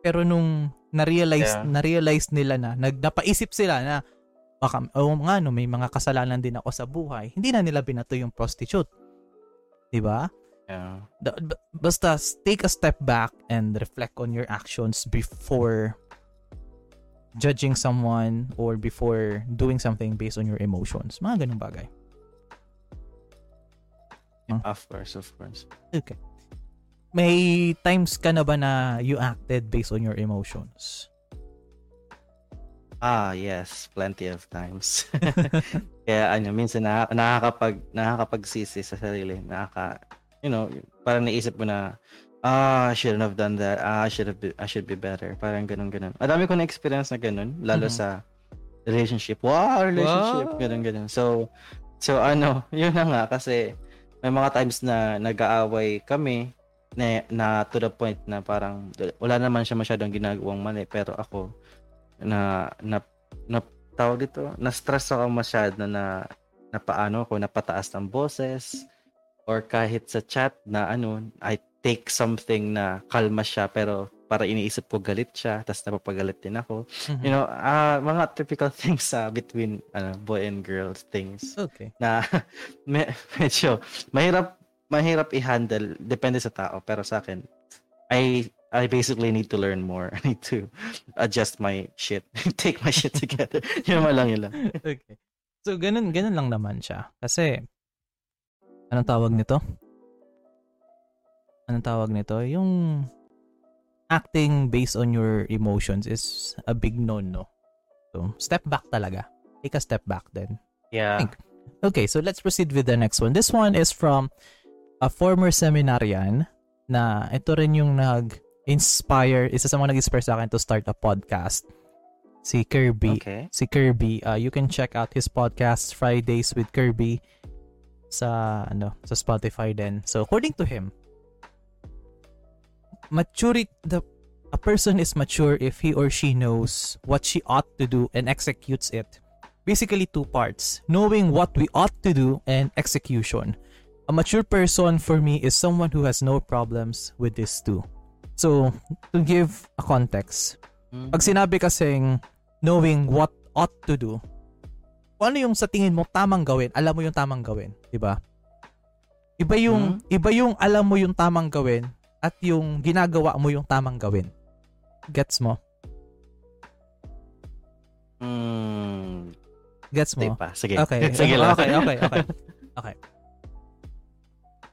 Pero nung na-realize, yeah. na-realize nila na, nag, napaisip sila na, baka, oh nga no, may mga kasalanan din ako sa buhay, hindi na nila binato yung prostitute. Di ba?
Yeah.
The, basta take a step back and reflect on your actions before judging someone or before doing something based on your emotions. Mga ganung bagay.
Huh? Of course, of course.
Okay. May times ka na ba na you acted based on your emotions?
Ah, yes, plenty of times. Kaya ano, minsan na, nakakapag nakakapagsisi sa sarili, nakaka you know, parang naisip mo na, ah, I shouldn't have done that. Ah, I should have be, I should be better. Parang ganun ganun. Madami ko na experience na ganun, lalo mm-hmm. sa relationship. Wow, relationship, wow. ganun ganun. So so ano, yun na nga kasi may mga times na nag-aaway kami na, na to the point na parang wala naman siya masyadong ginagawang mali pero ako na na, na tawag dito, na-stress ako masyado na na paano ako napataas ng boses or kahit sa chat na ano, I take something na kalma siya pero para iniisip ko galit siya tapos napapagalit din ako. Mm-hmm. You know, uh, mga typical things uh, between uh, boy and girl things.
Okay.
Na me- medyo mahirap mahirap i-handle depende sa tao pero sa akin I I basically need to learn more. I need to adjust my shit. Take my shit together. yun lang, yun lang.
okay. So, ganun, ganun lang naman siya. Kasi, anong tawag nito? Anong tawag nito? Yung acting based on your emotions is a big no-no. So, step back talaga. Take a step back then.
Yeah.
Okay, so let's proceed with the next one. This one is from a former seminarian na ito rin yung nag-inspire, isa sa mga nag-inspire sa akin to start a podcast. Si Kirby.
Okay.
Si Kirby. Uh, you can check out his podcast, Fridays with Kirby sa ano sa Spotify din. So according to him, maturity the a person is mature if he or she knows what she ought to do and executes it. Basically two parts. Knowing what we ought to do and execution. A mature person for me is someone who has no problems with this too. So, to give a context, mm-hmm. pag sinabi kasing knowing what ought to do, kung ano yung sa tingin mo tamang gawin, alam mo yung tamang gawin, 'di ba? Iba yung hmm? iba yung alam mo yung tamang gawin at yung ginagawa mo yung tamang gawin. Gets mo?
Mm.
Gets mo?
Pa. Sige.
Okay.
Sige
lang. Okay, okay, okay. Okay.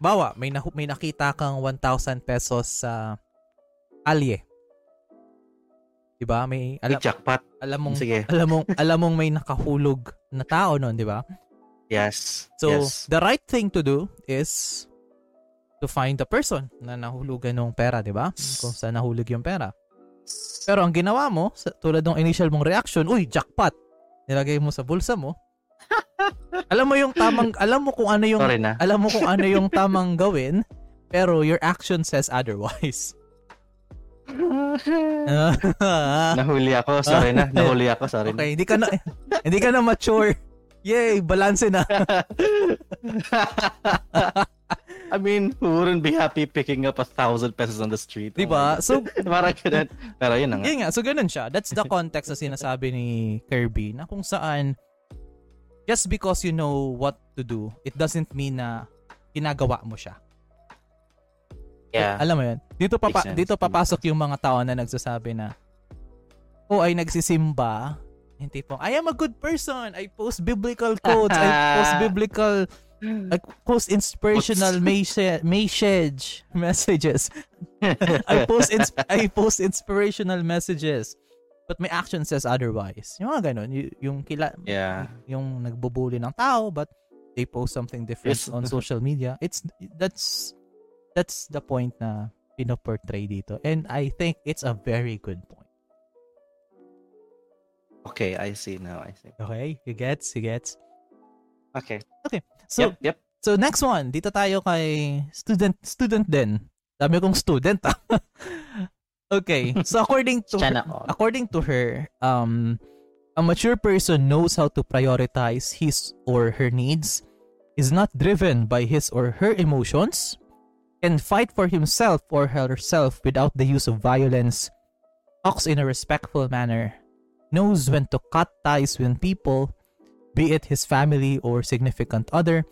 Bawa, may, na, may nakita kang 1,000 pesos sa alye. 'Di ba? May
alam, jackpot.
Alam mong
Sige.
alam mong alam mong may nakahulog na tao noon, 'di ba?
Yes.
So,
yes.
the right thing to do is to find the person na nahulugan ng pera, 'di ba? Kung saan nahulog yung pera. Pero ang ginawa mo, tulad ng initial mong reaction, uy, jackpot. Nilagay mo sa bulsa mo. alam mo yung tamang alam mo kung ano yung alam mo kung ano yung tamang gawin, pero your action says otherwise.
Nahuli ako, sorry na. Nahuli ako, sorry.
Okay, hindi ka na hindi ka na mature. Yay, balance na.
I mean, who wouldn't be happy picking up a thousand pesos on the street?
Diba? Oh so,
parang ganun. Pero yun na nga.
Yun nga, so ganun siya. That's the context na sinasabi ni Kirby na kung saan just because you know what to do, it doesn't mean na ginagawa mo siya.
Yeah.
Alam mo yun? Dito, papa, dito papasok yung mga tao na nagsasabi na, oh, ay nagsisimba. Hindi po, I am a good person. I post biblical quotes. I post biblical I post inspirational message message messages. I post ins- I post inspirational messages. But my action says otherwise. Yung mga ganun, y- yung kila
yeah.
yung nagbubuli ng tao but they post something different yes. on social media. It's that's that's the point na pinoportray dito. And I think it's a very good point.
Okay, I see now. I see.
Okay, you gets, you gets.
Okay.
Okay. So,
yep, yep.
So next one, dito tayo kay student student din. Dami kong student ah. okay. So according to her, according to her, um a mature person knows how to prioritize his or her needs, is not driven by his or her emotions, can fight for himself or herself without the use of violence, talks in a respectful manner, knows when to cut ties with people, be it his family or significant other,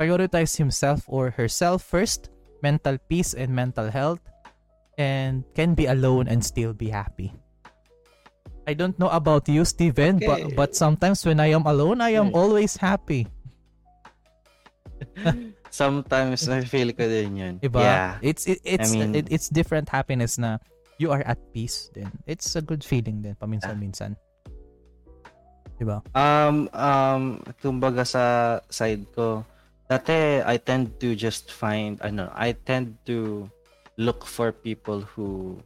prioritize himself or herself first, mental peace and mental health and can be alone and still be happy. I don't know about you, Steven, okay. but but sometimes when I am alone, I am hmm. always happy.
sometimes I feel ko din yun.
Diba? Yeah. It's it, it's I mean, it, it's different happiness na you are at peace then. It's a good feeling then paminsan-minsan. Diba?
Um um kumbaga sa side ko, dati I tend to just find ano, I tend to look for people who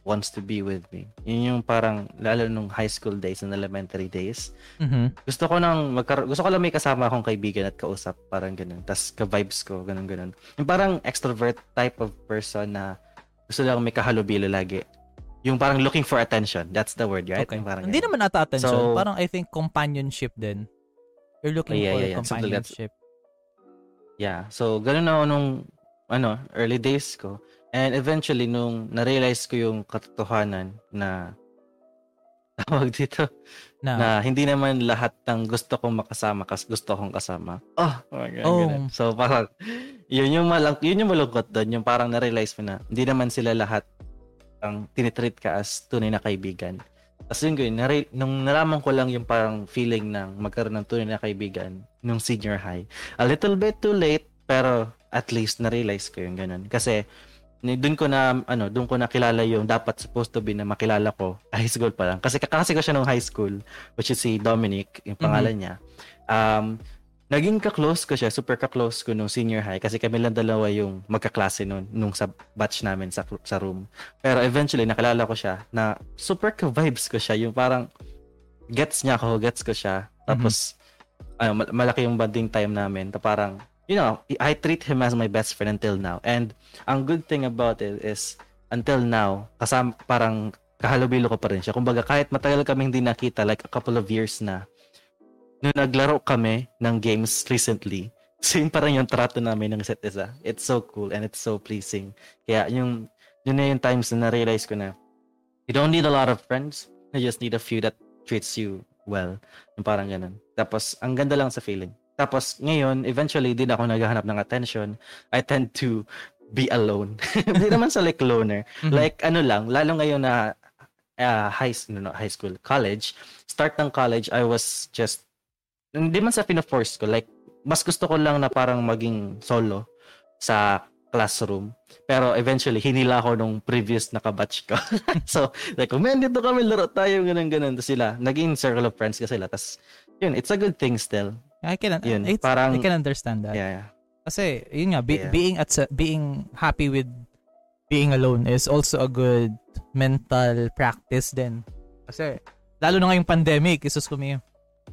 wants to be with me. Yun yung parang, lalo nung high school days and elementary days.
Mm-hmm.
Gusto ko nang, magkar- gusto ko lang may kasama akong kaibigan at kausap, parang ganun. Tapos ka-vibes ko, ganun ganun. Yung parang extrovert type of person na gusto lang may kahalubilo lagi. Yung parang looking for attention. That's the word, right?
Okay.
parang
Hindi naman ata attention. So, parang I think companionship din. You're looking yeah, for yeah, yeah. companionship.
So, yeah. So, ganun na nung ano, early days ko. And eventually, nung na-realize ko yung katotohanan na tawag dito, na, na hindi naman lahat ng gusto kong makasama kasi gusto kong kasama. Oh, oh, ganun, oh. Ganun. So parang yun yung malang yun yung malungkot doon, yung parang na-realize mo na hindi naman sila lahat ang tinitreat ka as tunay na kaibigan. Tapos yun, yun nare- nung nalaman ko lang yung parang feeling ng magkaroon ng tunay na kaibigan nung senior high. A little bit too late, pero at least na-realize ko yung ganun. Kasi doon ko na ano, doon ko nakilala yung dapat supposed to be na makilala ko high school pa lang. Kasi kakasi ko siya nung high school, which is si Dominic, yung pangalan mm-hmm. niya. Um, naging ka-close ko siya, super ka-close ko nung senior high kasi kami lang dalawa yung magkaklase noon nung sa batch namin sa sa room. Pero eventually nakilala ko siya na super ka-vibes ko siya, yung parang gets niya ako, gets ko siya. Tapos mm-hmm. ano, malaki yung bonding time namin. Ta parang you know, I treat him as my best friend until now. And ang good thing about it is, until now, kasama, parang kahalubilo ko pa rin siya. Kumbaga, kahit matagal kami hindi nakita, like a couple of years na, nung naglaro kami ng games recently, same pa rin yung trato namin ng set isa. It's so cool and it's so pleasing. Kaya yung, yun na yung times na na-realize ko na, you don't need a lot of friends, you just need a few that treats you well. Yung parang ganun. Tapos, ang ganda lang sa feeling. Tapos ngayon, eventually, din ako naghahanap ng attention. I tend to be alone. Hindi naman sa like loner. Mm-hmm. Like ano lang, lalo ngayon na uh, high, no, high school, college, start ng college, I was just, hindi man sa pina-force ko, like, mas gusto ko lang na parang maging solo sa classroom. Pero eventually, hinila ako nung previous na kabatch ko. so, like, man, dito kami, laro tayo, ganun, ganun. Tapos sila, naging circle of friends kasi sila. Tapos, yun, it's a good thing still.
I can yun, parang, I can understand that.
Yeah, yeah.
Kasi yun nga be, yeah. being at being happy with being alone is also a good mental practice din. Kasi lalo na ngayong pandemic, isus ko may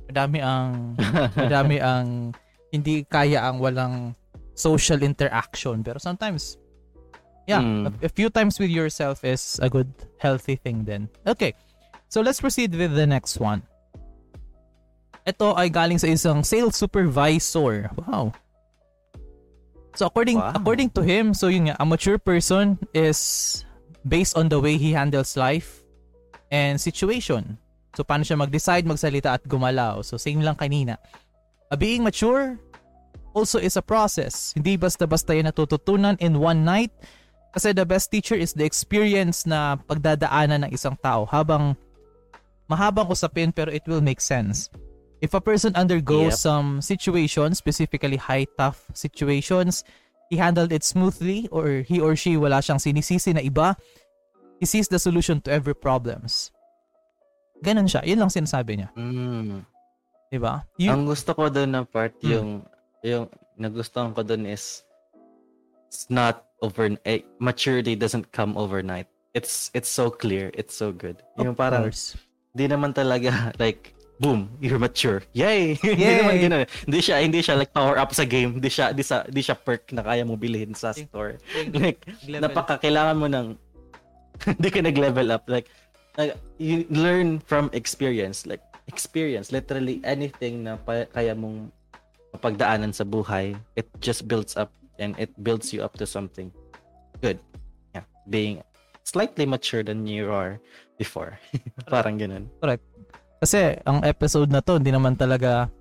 madami ang madami ang hindi kaya ang walang social interaction pero sometimes yeah, mm. a, a few times with yourself is a good healthy thing then. Okay. So let's proceed with the next one. Ito ay galing sa isang sales supervisor. Wow. So according wow. according to him, so yun nga, a mature person is based on the way he handles life and situation. So paano siya mag-decide, magsalita at gumalaw. So same lang kanina. A being mature also is a process. Hindi basta-basta yan natututunan in one night. Kasi the best teacher is the experience na pagdadaanan ng isang tao habang mahabang usapin pero it will make sense. If a person undergoes yep. some situations, specifically high tough situations, he handled it smoothly or he or she wala siyang sinisisi na iba, he sees the solution to every problems. Ganun siya. Yun lang sinasabi niya.
Mm.
Diba?
You, Ang gusto ko doon na part, mm. yung, yung nagustuhan ko doon is, it's not over, eh, maturity doesn't come overnight. It's, it's so clear. It's so good. Of yung parang, course. di naman talaga, like, boom, you're mature. Yay! Yay! hindi naman ganoon. Hindi siya hindi siya like power up sa game. Hindi siya hindi sa hindi siya perk na kaya mo bilhin sa store. like napaka kailangan mo ng hindi ka nag-level up like you learn from experience like experience literally anything na pa, kaya mong mapagdaanan sa buhay it just builds up and it builds you up to something good. Yeah being slightly mature than you are before. Parang ganun.
Correct. Kasi ang episode na to, hindi naman talaga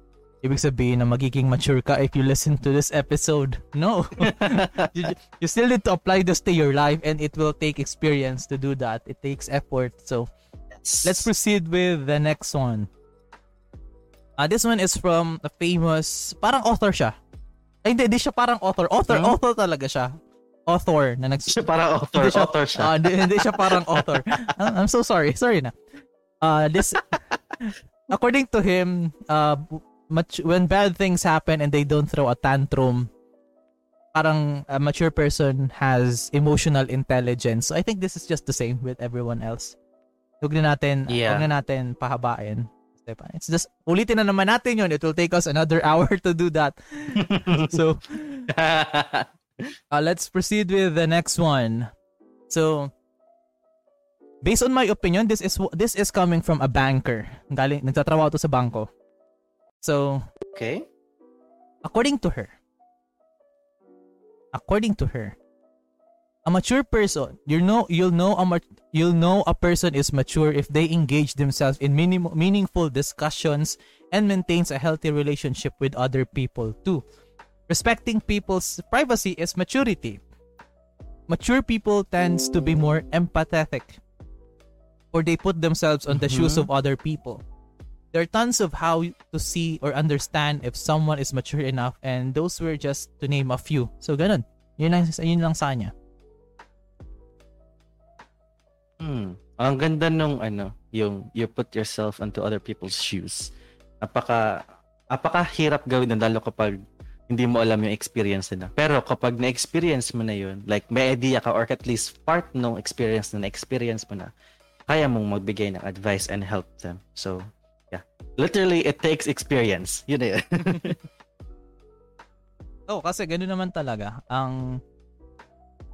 ibig sabihin na magiging mature ka if you listen to this episode. No. you, you still need to apply this to your life and it will take experience to do that. It takes effort. So, let's proceed with the next one. Uh, this one is from a famous, parang author siya. Ay, hindi, hindi siya parang author. Author, huh? author talaga siya. Author na nags...
Siya parang author, hindi siya, author siya.
Uh, hindi, hindi siya parang author. I'm so sorry. Sorry na. Uh, this, according to him, uh, much, when bad things happen and they don't throw a tantrum, parang a mature person has emotional intelligence. So I think this is just the same with everyone else. Huwag na natin, yeah. huwag na natin pahabain. Diba? It's just, ulitin na naman natin yun. It will take us another hour to do that. so, uh, let's proceed with the next one. So, based on my opinion, this is this is coming from a banker. Galing, nagtatrabaho to sa bangko. So,
okay.
According to her, according to her, a mature person, you know, you'll know a you'll know a person is mature if they engage themselves in minim- meaningful discussions and maintains a healthy relationship with other people too. Respecting people's privacy is maturity. Mature people tends to be more empathetic or they put themselves on the mm-hmm. shoes of other people. There are tons of how to see or understand if someone is mature enough and those were just to name a few. So ganun. Yun lang, yun lang sa kanya.
Hmm. Ang ganda nung ano, yung you put yourself into other people's shoes. Napaka napakahirap gawin ng lalo kapag hindi mo alam yung experience nila. Pero kapag na-experience mo na yun, like may idea ka or at least part ng experience na na-experience mo na, kaya mong magbigay ng advice and help them. So. Literally, it takes experience. Yun na yun.
oh, kasi ganoon naman talaga. Ang,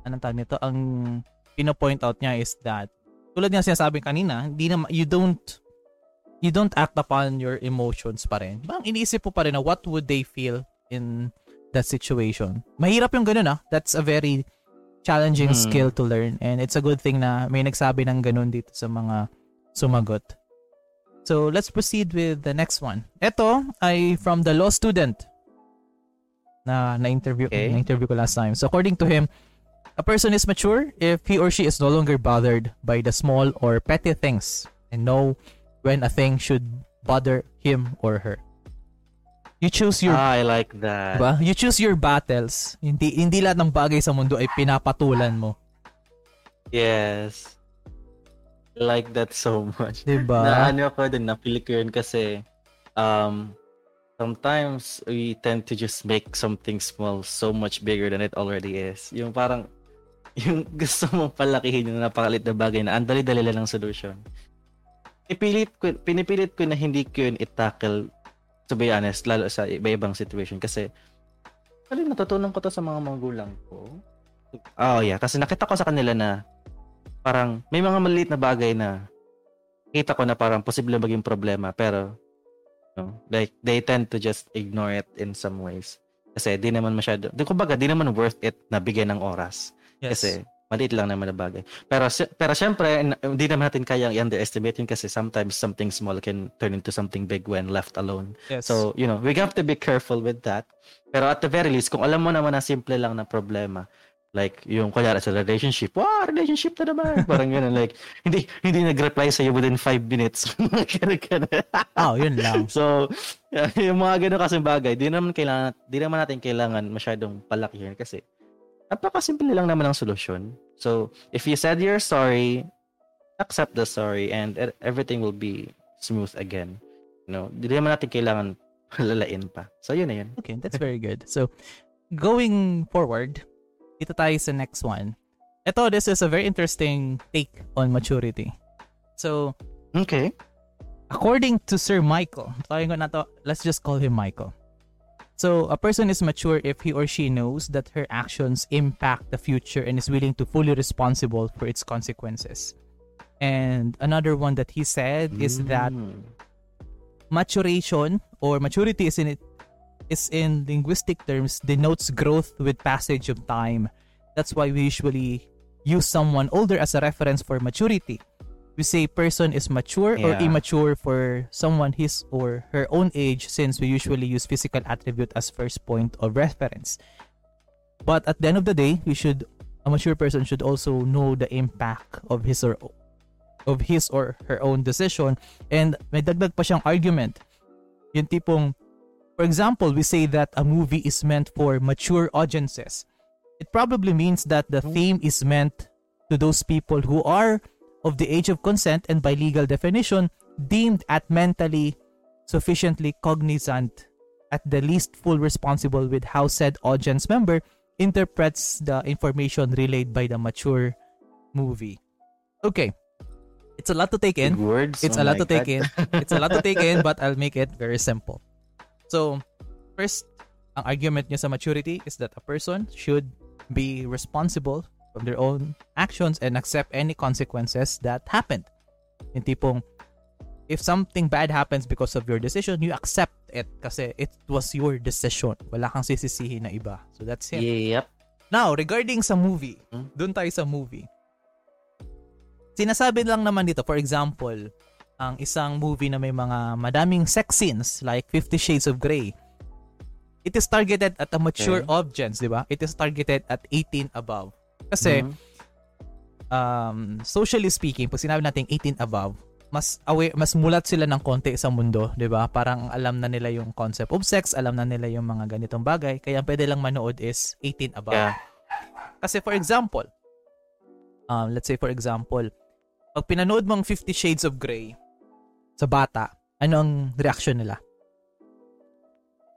anong tawag nito? Ang pino-point out niya is that tulad nga sinasabi kanina, hindi na you don't you don't act upon your emotions pa rin. Bang iniisip mo pa rin na what would they feel in that situation. Mahirap yung ganun ah. That's a very challenging hmm. skill to learn and it's a good thing na may nagsabi ng ganun dito sa mga sumagot. So, let's proceed with the next one. Ito ay from the law student na na-interview okay. na-interview ko last time. So, according to him, A person is mature if he or she is no longer bothered by the small or petty things and know when a thing should bother him or her. You choose your
ah, I like that.
Diba? You choose your battles. Hindi hindi lahat ng bagay sa mundo ay pinapatulan mo.
Yes. Like that so much.
Diba?
Na ano ako din, napili ko yun kasi um, sometimes we tend to just make something small so much bigger than it already is. Yung parang yung gusto mong palakihin yung napakalit na bagay na ang dali-dali lang ng solution. Pinipilit ko, pinipilit ko na hindi ko yun itackle to be honest, lalo sa iba-ibang situation kasi Actually, natutunan ko to sa mga magulang ko. Oh, yeah. Kasi nakita ko sa kanila na parang may mga maliit na bagay na kita ko na parang posible maging problema pero no, like they tend to just ignore it in some ways. Kasi di naman masyado, di kumbaga, di naman worth it na bigyan ng oras. Yes. Kasi maliit lang naman na bagay. Pero pero syempre hindi naman natin kayang i-underestimate yun kasi sometimes something small can turn into something big when left alone. Yes. So, you know, we have to be careful with that. Pero at the very least, kung alam mo naman na simple lang na problema, like yung kunyari sa relationship, wow, relationship na naman. Parang gano'n, like, hindi hindi nag-reply sa iyo within 5 minutes.
oh, yun lang.
So, yung mga ganun kasi bagay, di naman kailangan, di naman natin kailangan masyadong palakihin kasi Napakasimple lang naman ang solusyon. So, if you said you're sorry, accept the sorry and everything will be smooth again. You know, hindi naman natin kailangan lalain pa. So, yun na yun.
Okay, that's very good. So, going forward, dito tayo sa next one. Ito, this is a very interesting take on maturity. So,
okay.
According to Sir Michael, ko na to, let's just call him Michael. So, a person is mature if he or she knows that her actions impact the future and is willing to fully responsible for its consequences. And another one that he said is mm. that maturation or maturity is in it is in linguistic terms denotes growth with passage of time. That's why we usually use someone older as a reference for maturity. we say person is mature or immature for someone his or her own age since we usually use physical attribute as first point of reference. But at the end of the day, we should a mature person should also know the impact of his or of his or her own decision and may dagdag pa siyang argument. Yung tipong for example, we say that a movie is meant for mature audiences. It probably means that the theme is meant to those people who are of the age of consent and by legal definition deemed at mentally sufficiently cognizant at the least full responsible with how said audience member interprets the information relayed by the mature movie. Okay. It's a lot to take in.
Words.
It's
oh
a lot to take in. It's a lot to take in, but I'll make it very simple. So, first, ang argument niya sa maturity is that a person should be responsible from their own actions and accept any consequences that happened. Yung tipong, if something bad happens because of your decision, you accept it kasi it was your decision. Wala kang sisisihin na iba. So, that's it.
Yep.
Now, regarding sa movie,
Hmm?
doon tayo sa movie. Sinasabi lang naman dito, for example, ang isang movie na may mga madaming sex scenes like Fifty Shades of Grey. It is targeted at a mature
Okay.
audience, di ba? It is targeted at 18 above. Kasi,
Mhm.
um, socially speaking, pag sinabi natin 18 above, mas aware, mas mulat sila ng konti sa mundo, 'di ba? Parang alam na nila yung concept of sex, alam na nila yung mga ganitong bagay, kaya ang pwede lang manood is 18 above.
Yeah.
Kasi for example, um, let's say for example, pag pinanood mong 50 Shades of Grey sa bata, ano ang reaction nila?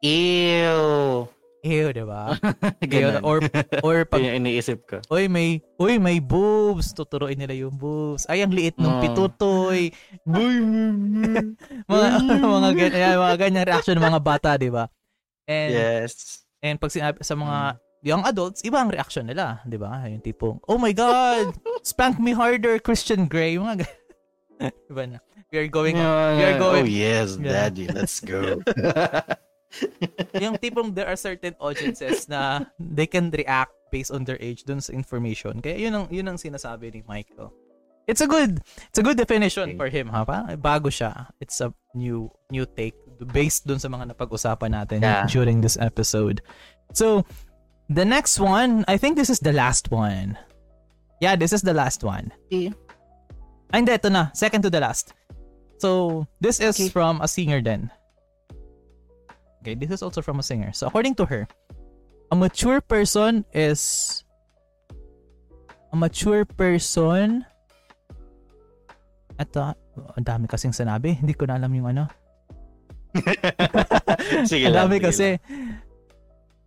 Ew.
Ew, di ba? Or, or pag,
Yun yung iniisip ko.
oy, may, oy, may boobs, tuturuin nila yung boobs. Ay, ang liit ng
Mm.
pitutoy. mga, mga, ganyan, mga ganyan reaction ng mga bata, di ba? And,
Yes.
And pag sinabi sa mga young adults, iba ang reaction nila, 'di ba? Yung tipong, "Oh my god, spank me harder, Christian Grey." Mga gan- iba na. We are going
Yeah,
we are going-
Oh yes,
Yeah.
daddy, let's go.
yung tipong there are certain audiences na they can react based on their age dun sa information. Kaya yun ang yun ang sinasabi ni Michael. It's a good it's a good definition
Okay.
for him, ha? Parang bago siya. It's a new new take based dun sa mga napag-usapan natin
Yeah.
during this episode. So, the next one, I think this is the last one. Yeah, this is the last one.
Okay.
Ay, hindi, ito na. Second to the last. So, this is
Okay.
from a singer then. Okay, this is also from a singer. So, according to her, a mature person is a mature person Ito, ang dami kasing sinabi. Hindi ko na alam yung ano.
sige
Ang
lang.
dami
sige
kasi.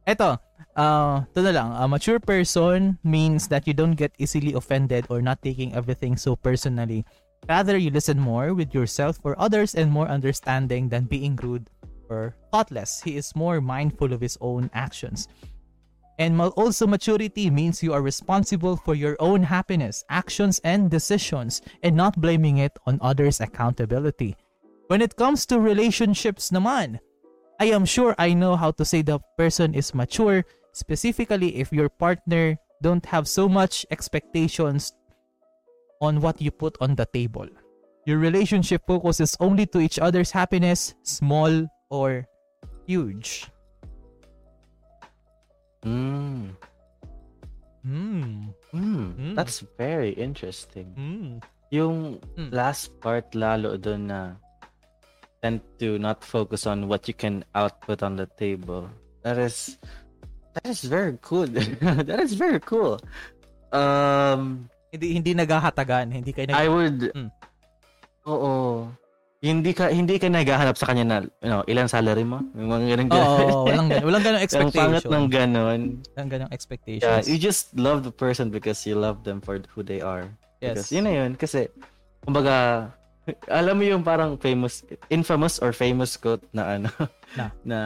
Eto, uh, ito na lang. A mature person means that you don't get easily offended or not taking everything so personally. Rather, you listen more with yourself for others and more understanding than being rude or thoughtless. He is more mindful of his own actions. And also, maturity means you are responsible for your own happiness, actions, and decisions, and not blaming it on others' accountability. When it comes to relationships naman, I am sure I know how to say the person is mature, specifically if your partner don't have so much expectations on what you put on the table. Your relationship focuses only to each other's happiness, small or huge.
Mm.
Hmm.
Mm.
Mm.
That's very interesting.
Hmm.
Yung
Mm.
last part lalo doon na tend to not focus on what you can output on the table. That is that is very cool. that is very cool. Um
Hindi hindi naghahatagan, hindi kayo nag
I would
Mm.
Oo. Hindi ka hindi ka naghahanap sa kanya na you know, ilan salary mo? Mga ganun
Oo, oo, walang gan- walang ganong
Ang pangat
expectation.
ng ganon.
Walang ganong
Yeah,
expectations.
you just love the person because you love them for who they are.
yes.
Because yun na yun. Kasi, kumbaga, alam mo yung parang famous, infamous or famous quote na ano,
Na.
na,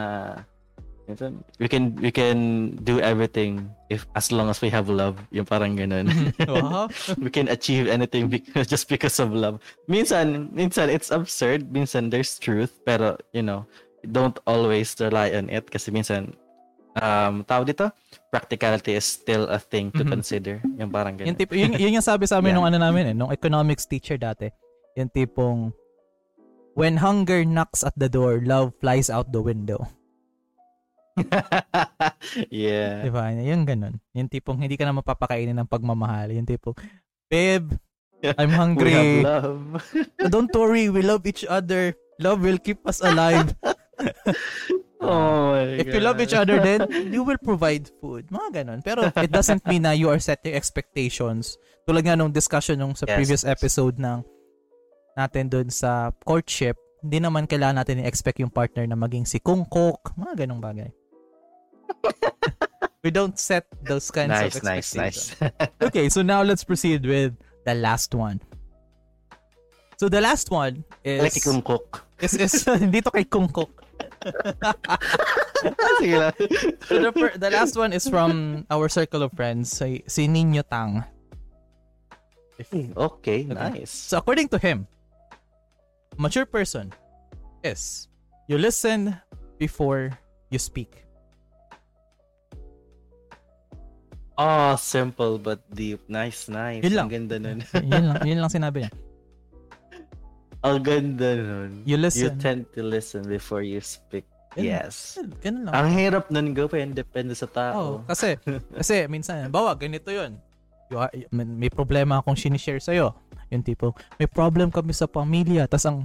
we can we can do everything if as long as we have love yung parang ganun
wow.
we can achieve anything because, just because of love minsan minsan it's absurd minsan there's truth pero you know don't always rely on it kasi minsan um, tawag dito, practicality is still a thing to mm-hmm. consider. Yung parang ganun.
Yung tipo, yun, yun yung sabi sa amin yeah. nung ano namin eh, nung economics teacher dati. Yung tipong, when hunger knocks at the door, love flies out the window.
yeah.
Diba? Yung ganun. Yung tipong hindi ka na mapapakainin ng pagmamahal. Yung tipong, babe, I'm hungry.
We have love.
Don't worry, we love each other. Love will keep us alive.
Oh my
If you love each other, then you will provide food. Mga ganun. Pero it doesn't mean na you are setting expectations. Tulad nga nung discussion nung sa yes, previous episode ng natin doon sa courtship, hindi naman kailangan natin i-expect yung partner na maging si Kungkok. Mga ganung bagay. We don't set those kinds
nice,
of
expectations. Nice,
nice. Nice. Okay, so now let's proceed with the last one. So the last one is...
Like Kungkok.
Is, is, dito kay Kungkok.
Sige lang.
So the, the last one is from our circle of friends, si, si Nino Tang.
Hmm, okay, okay, nice.
So according to him, mature person is you listen before you speak.
Oh, simple but deep. Nice, nice.
Yun lang.
Ang ganda nun.
yun lang, yun lang sinabi niya.
Ang ganda nun.
You listen.
You tend to listen before you speak. Ganun, yes.
Ganun lang.
Ang hirap nun go pa depende sa tao.
Oh, kasi, kasi minsan, bawa, ganito yun. You are, may problema akong sinishare sa'yo. Yung tipo, may problem kami sa pamilya. Tapos ang,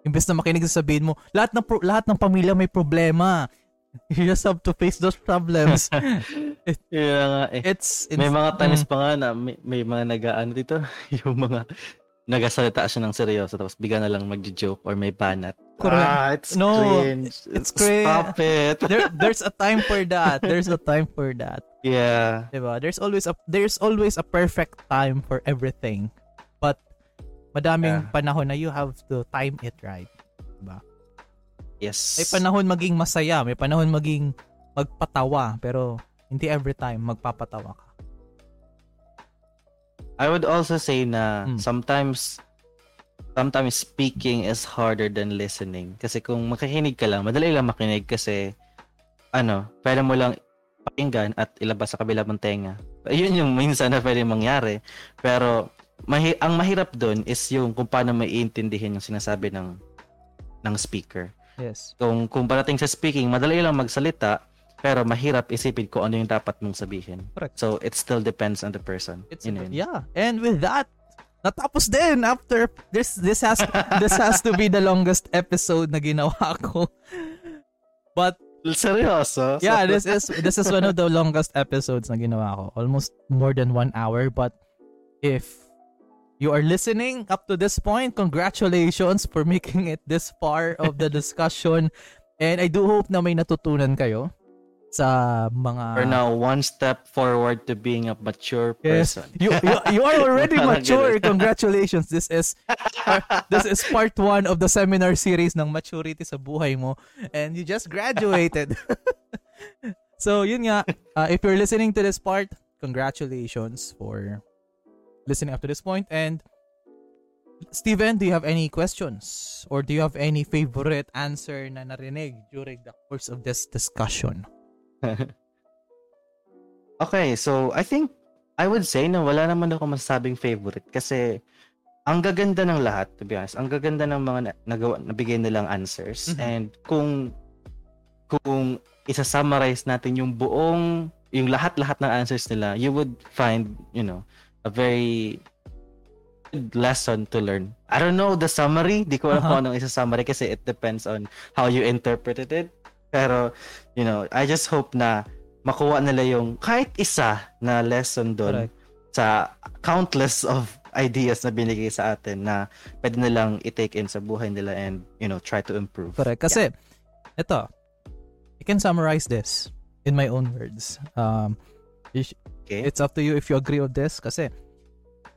imbes na makinig sabihin mo, lahat ng, pro- lahat ng pamilya may problema. You just have to face those problems.
It, yeah, nga eh.
It's,
it's, may mga times mm, pa nga na may, may mga nag-ano dito, yung mga nagasalita siya ng seryoso tapos bigla na lang magjo-joke or may banat.
Correct.
Ah, it's no, cringe.
It's cringe.
Stop it.
there, there's a time for that. There's a time for that.
Yeah.
Diba? There's always a there's always a perfect time for everything. But madaming yeah. panahon na you have to time it right.
Yes.
May panahon maging masaya, may panahon maging magpatawa, pero hindi every time magpapatawa ka.
I would also say na mm. sometimes sometimes speaking is harder than listening. Kasi kung makikinig ka lang, madali lang makinig kasi ano, pwede mo lang pakinggan at ilabas sa kabilang mong tenga. Yun yung minsan na pwede mangyari. Pero mahi- ang mahirap doon is yung kung paano maiintindihin yung sinasabi ng ng speaker.
Yes.
Kung kung parating sa speaking, madali lang magsalita, pero mahirap isipin ko ano yung dapat mong sabihin.
Correct.
So it still depends on the person.
It's you know? yeah. And with that, natapos din after this this has this has to be the longest episode na ginawa ko. But
seryoso?
Yeah, this is this is one of the longest episodes na ginawa ko. Almost more than one hour. But if you are listening up to this point, congratulations for making it this far of the discussion. And I do hope na may natutunan kayo sa mga
Or now one step forward to being a mature person.
Yes. You, you you are already mature. Congratulations. This is uh, this is part one of the seminar series ng maturity sa buhay mo and you just graduated. so yun nga, uh, if you're listening to this part, congratulations for listening up to this point and Steven, do you have any questions or do you have any favorite answer na narinig during the course of this discussion?
okay, so I think I would say na wala naman ako masasabing favorite kasi ang gaganda ng lahat, to be honest. Ang gaganda ng mga na, nagawa, nabigay nilang answers. Mm-hmm. And kung kung isa-summarize natin yung buong yung lahat-lahat ng answers nila, you would find, you know, a very good lesson to learn. I don't know the summary. Di ko alam uh-huh. kung anong isa-summary kasi it depends on how you interpreted it. Pero, you know, I just hope na makuha nila yung kahit isa na lesson doon sa countless of ideas na binigay sa atin na pwede nilang i-take in sa buhay nila and, you know, try to improve.
Correct. Kasi, yeah. ito, I can summarize this in my own words. Um, okay. It's up to you if you agree with this. Kasi,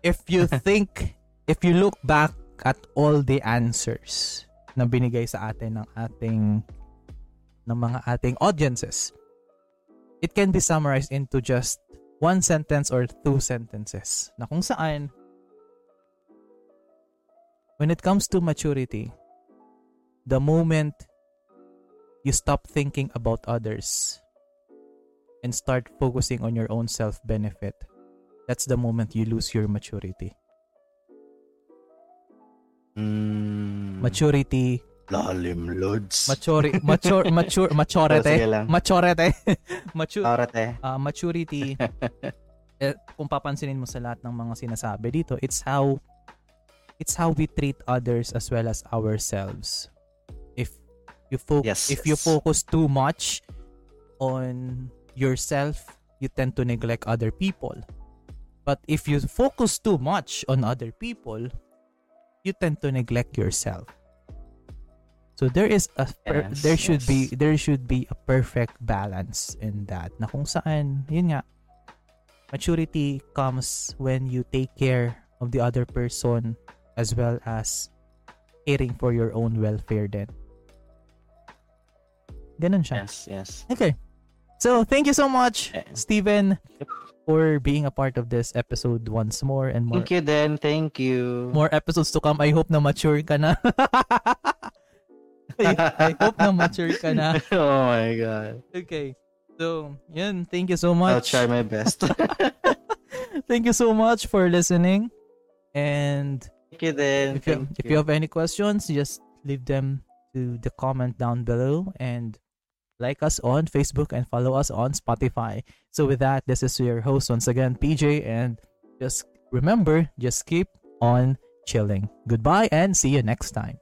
if you think, if you look back at all the answers na binigay sa atin ng ating ng mga ating audiences. It can be summarized into just one sentence or two sentences na kung saan when it comes to maturity, the moment you stop thinking about others and start focusing on your own self benefit, that's the moment you lose your maturity.
Mm.
Maturity
Lalim, Lods.
Maturity, mature, mature, maturity,
lang.
maturity, mature,
Karate.
uh, maturity. eh, kung papansinin mo sa lahat ng mga sinasabi dito, it's how, it's how we treat others as well as ourselves. If you focus,
Yes,
if you
yes.
focus too much on yourself, you tend to neglect other people. But if you focus too much on other people, you tend to neglect yourself. So there is a per-
Yes,
there should be there should be a perfect balance in that. Na kung saan, yun nga, maturity comes when you take care of the other person as well as caring for your own welfare then. Ganun siya.
Yes, yes.
Okay. So, thank you so much,
Eh. Yep.
for being a part of this episode once more and more
Thank you then. Thank you.
more episodes to come. I hope na mature ka na. I, I hope na mature ka na.
oh my God.
Okay. So, yun. Thank you so much.
I'll try my best.
Thank you so much for listening. And
Thank you then.
if you, if you have any questions, just leave them to the comment down below and like us on Facebook and follow us on Spotify. So with that, this is your host once again, PJ, and just remember, just keep on chilling. Goodbye and see you next time.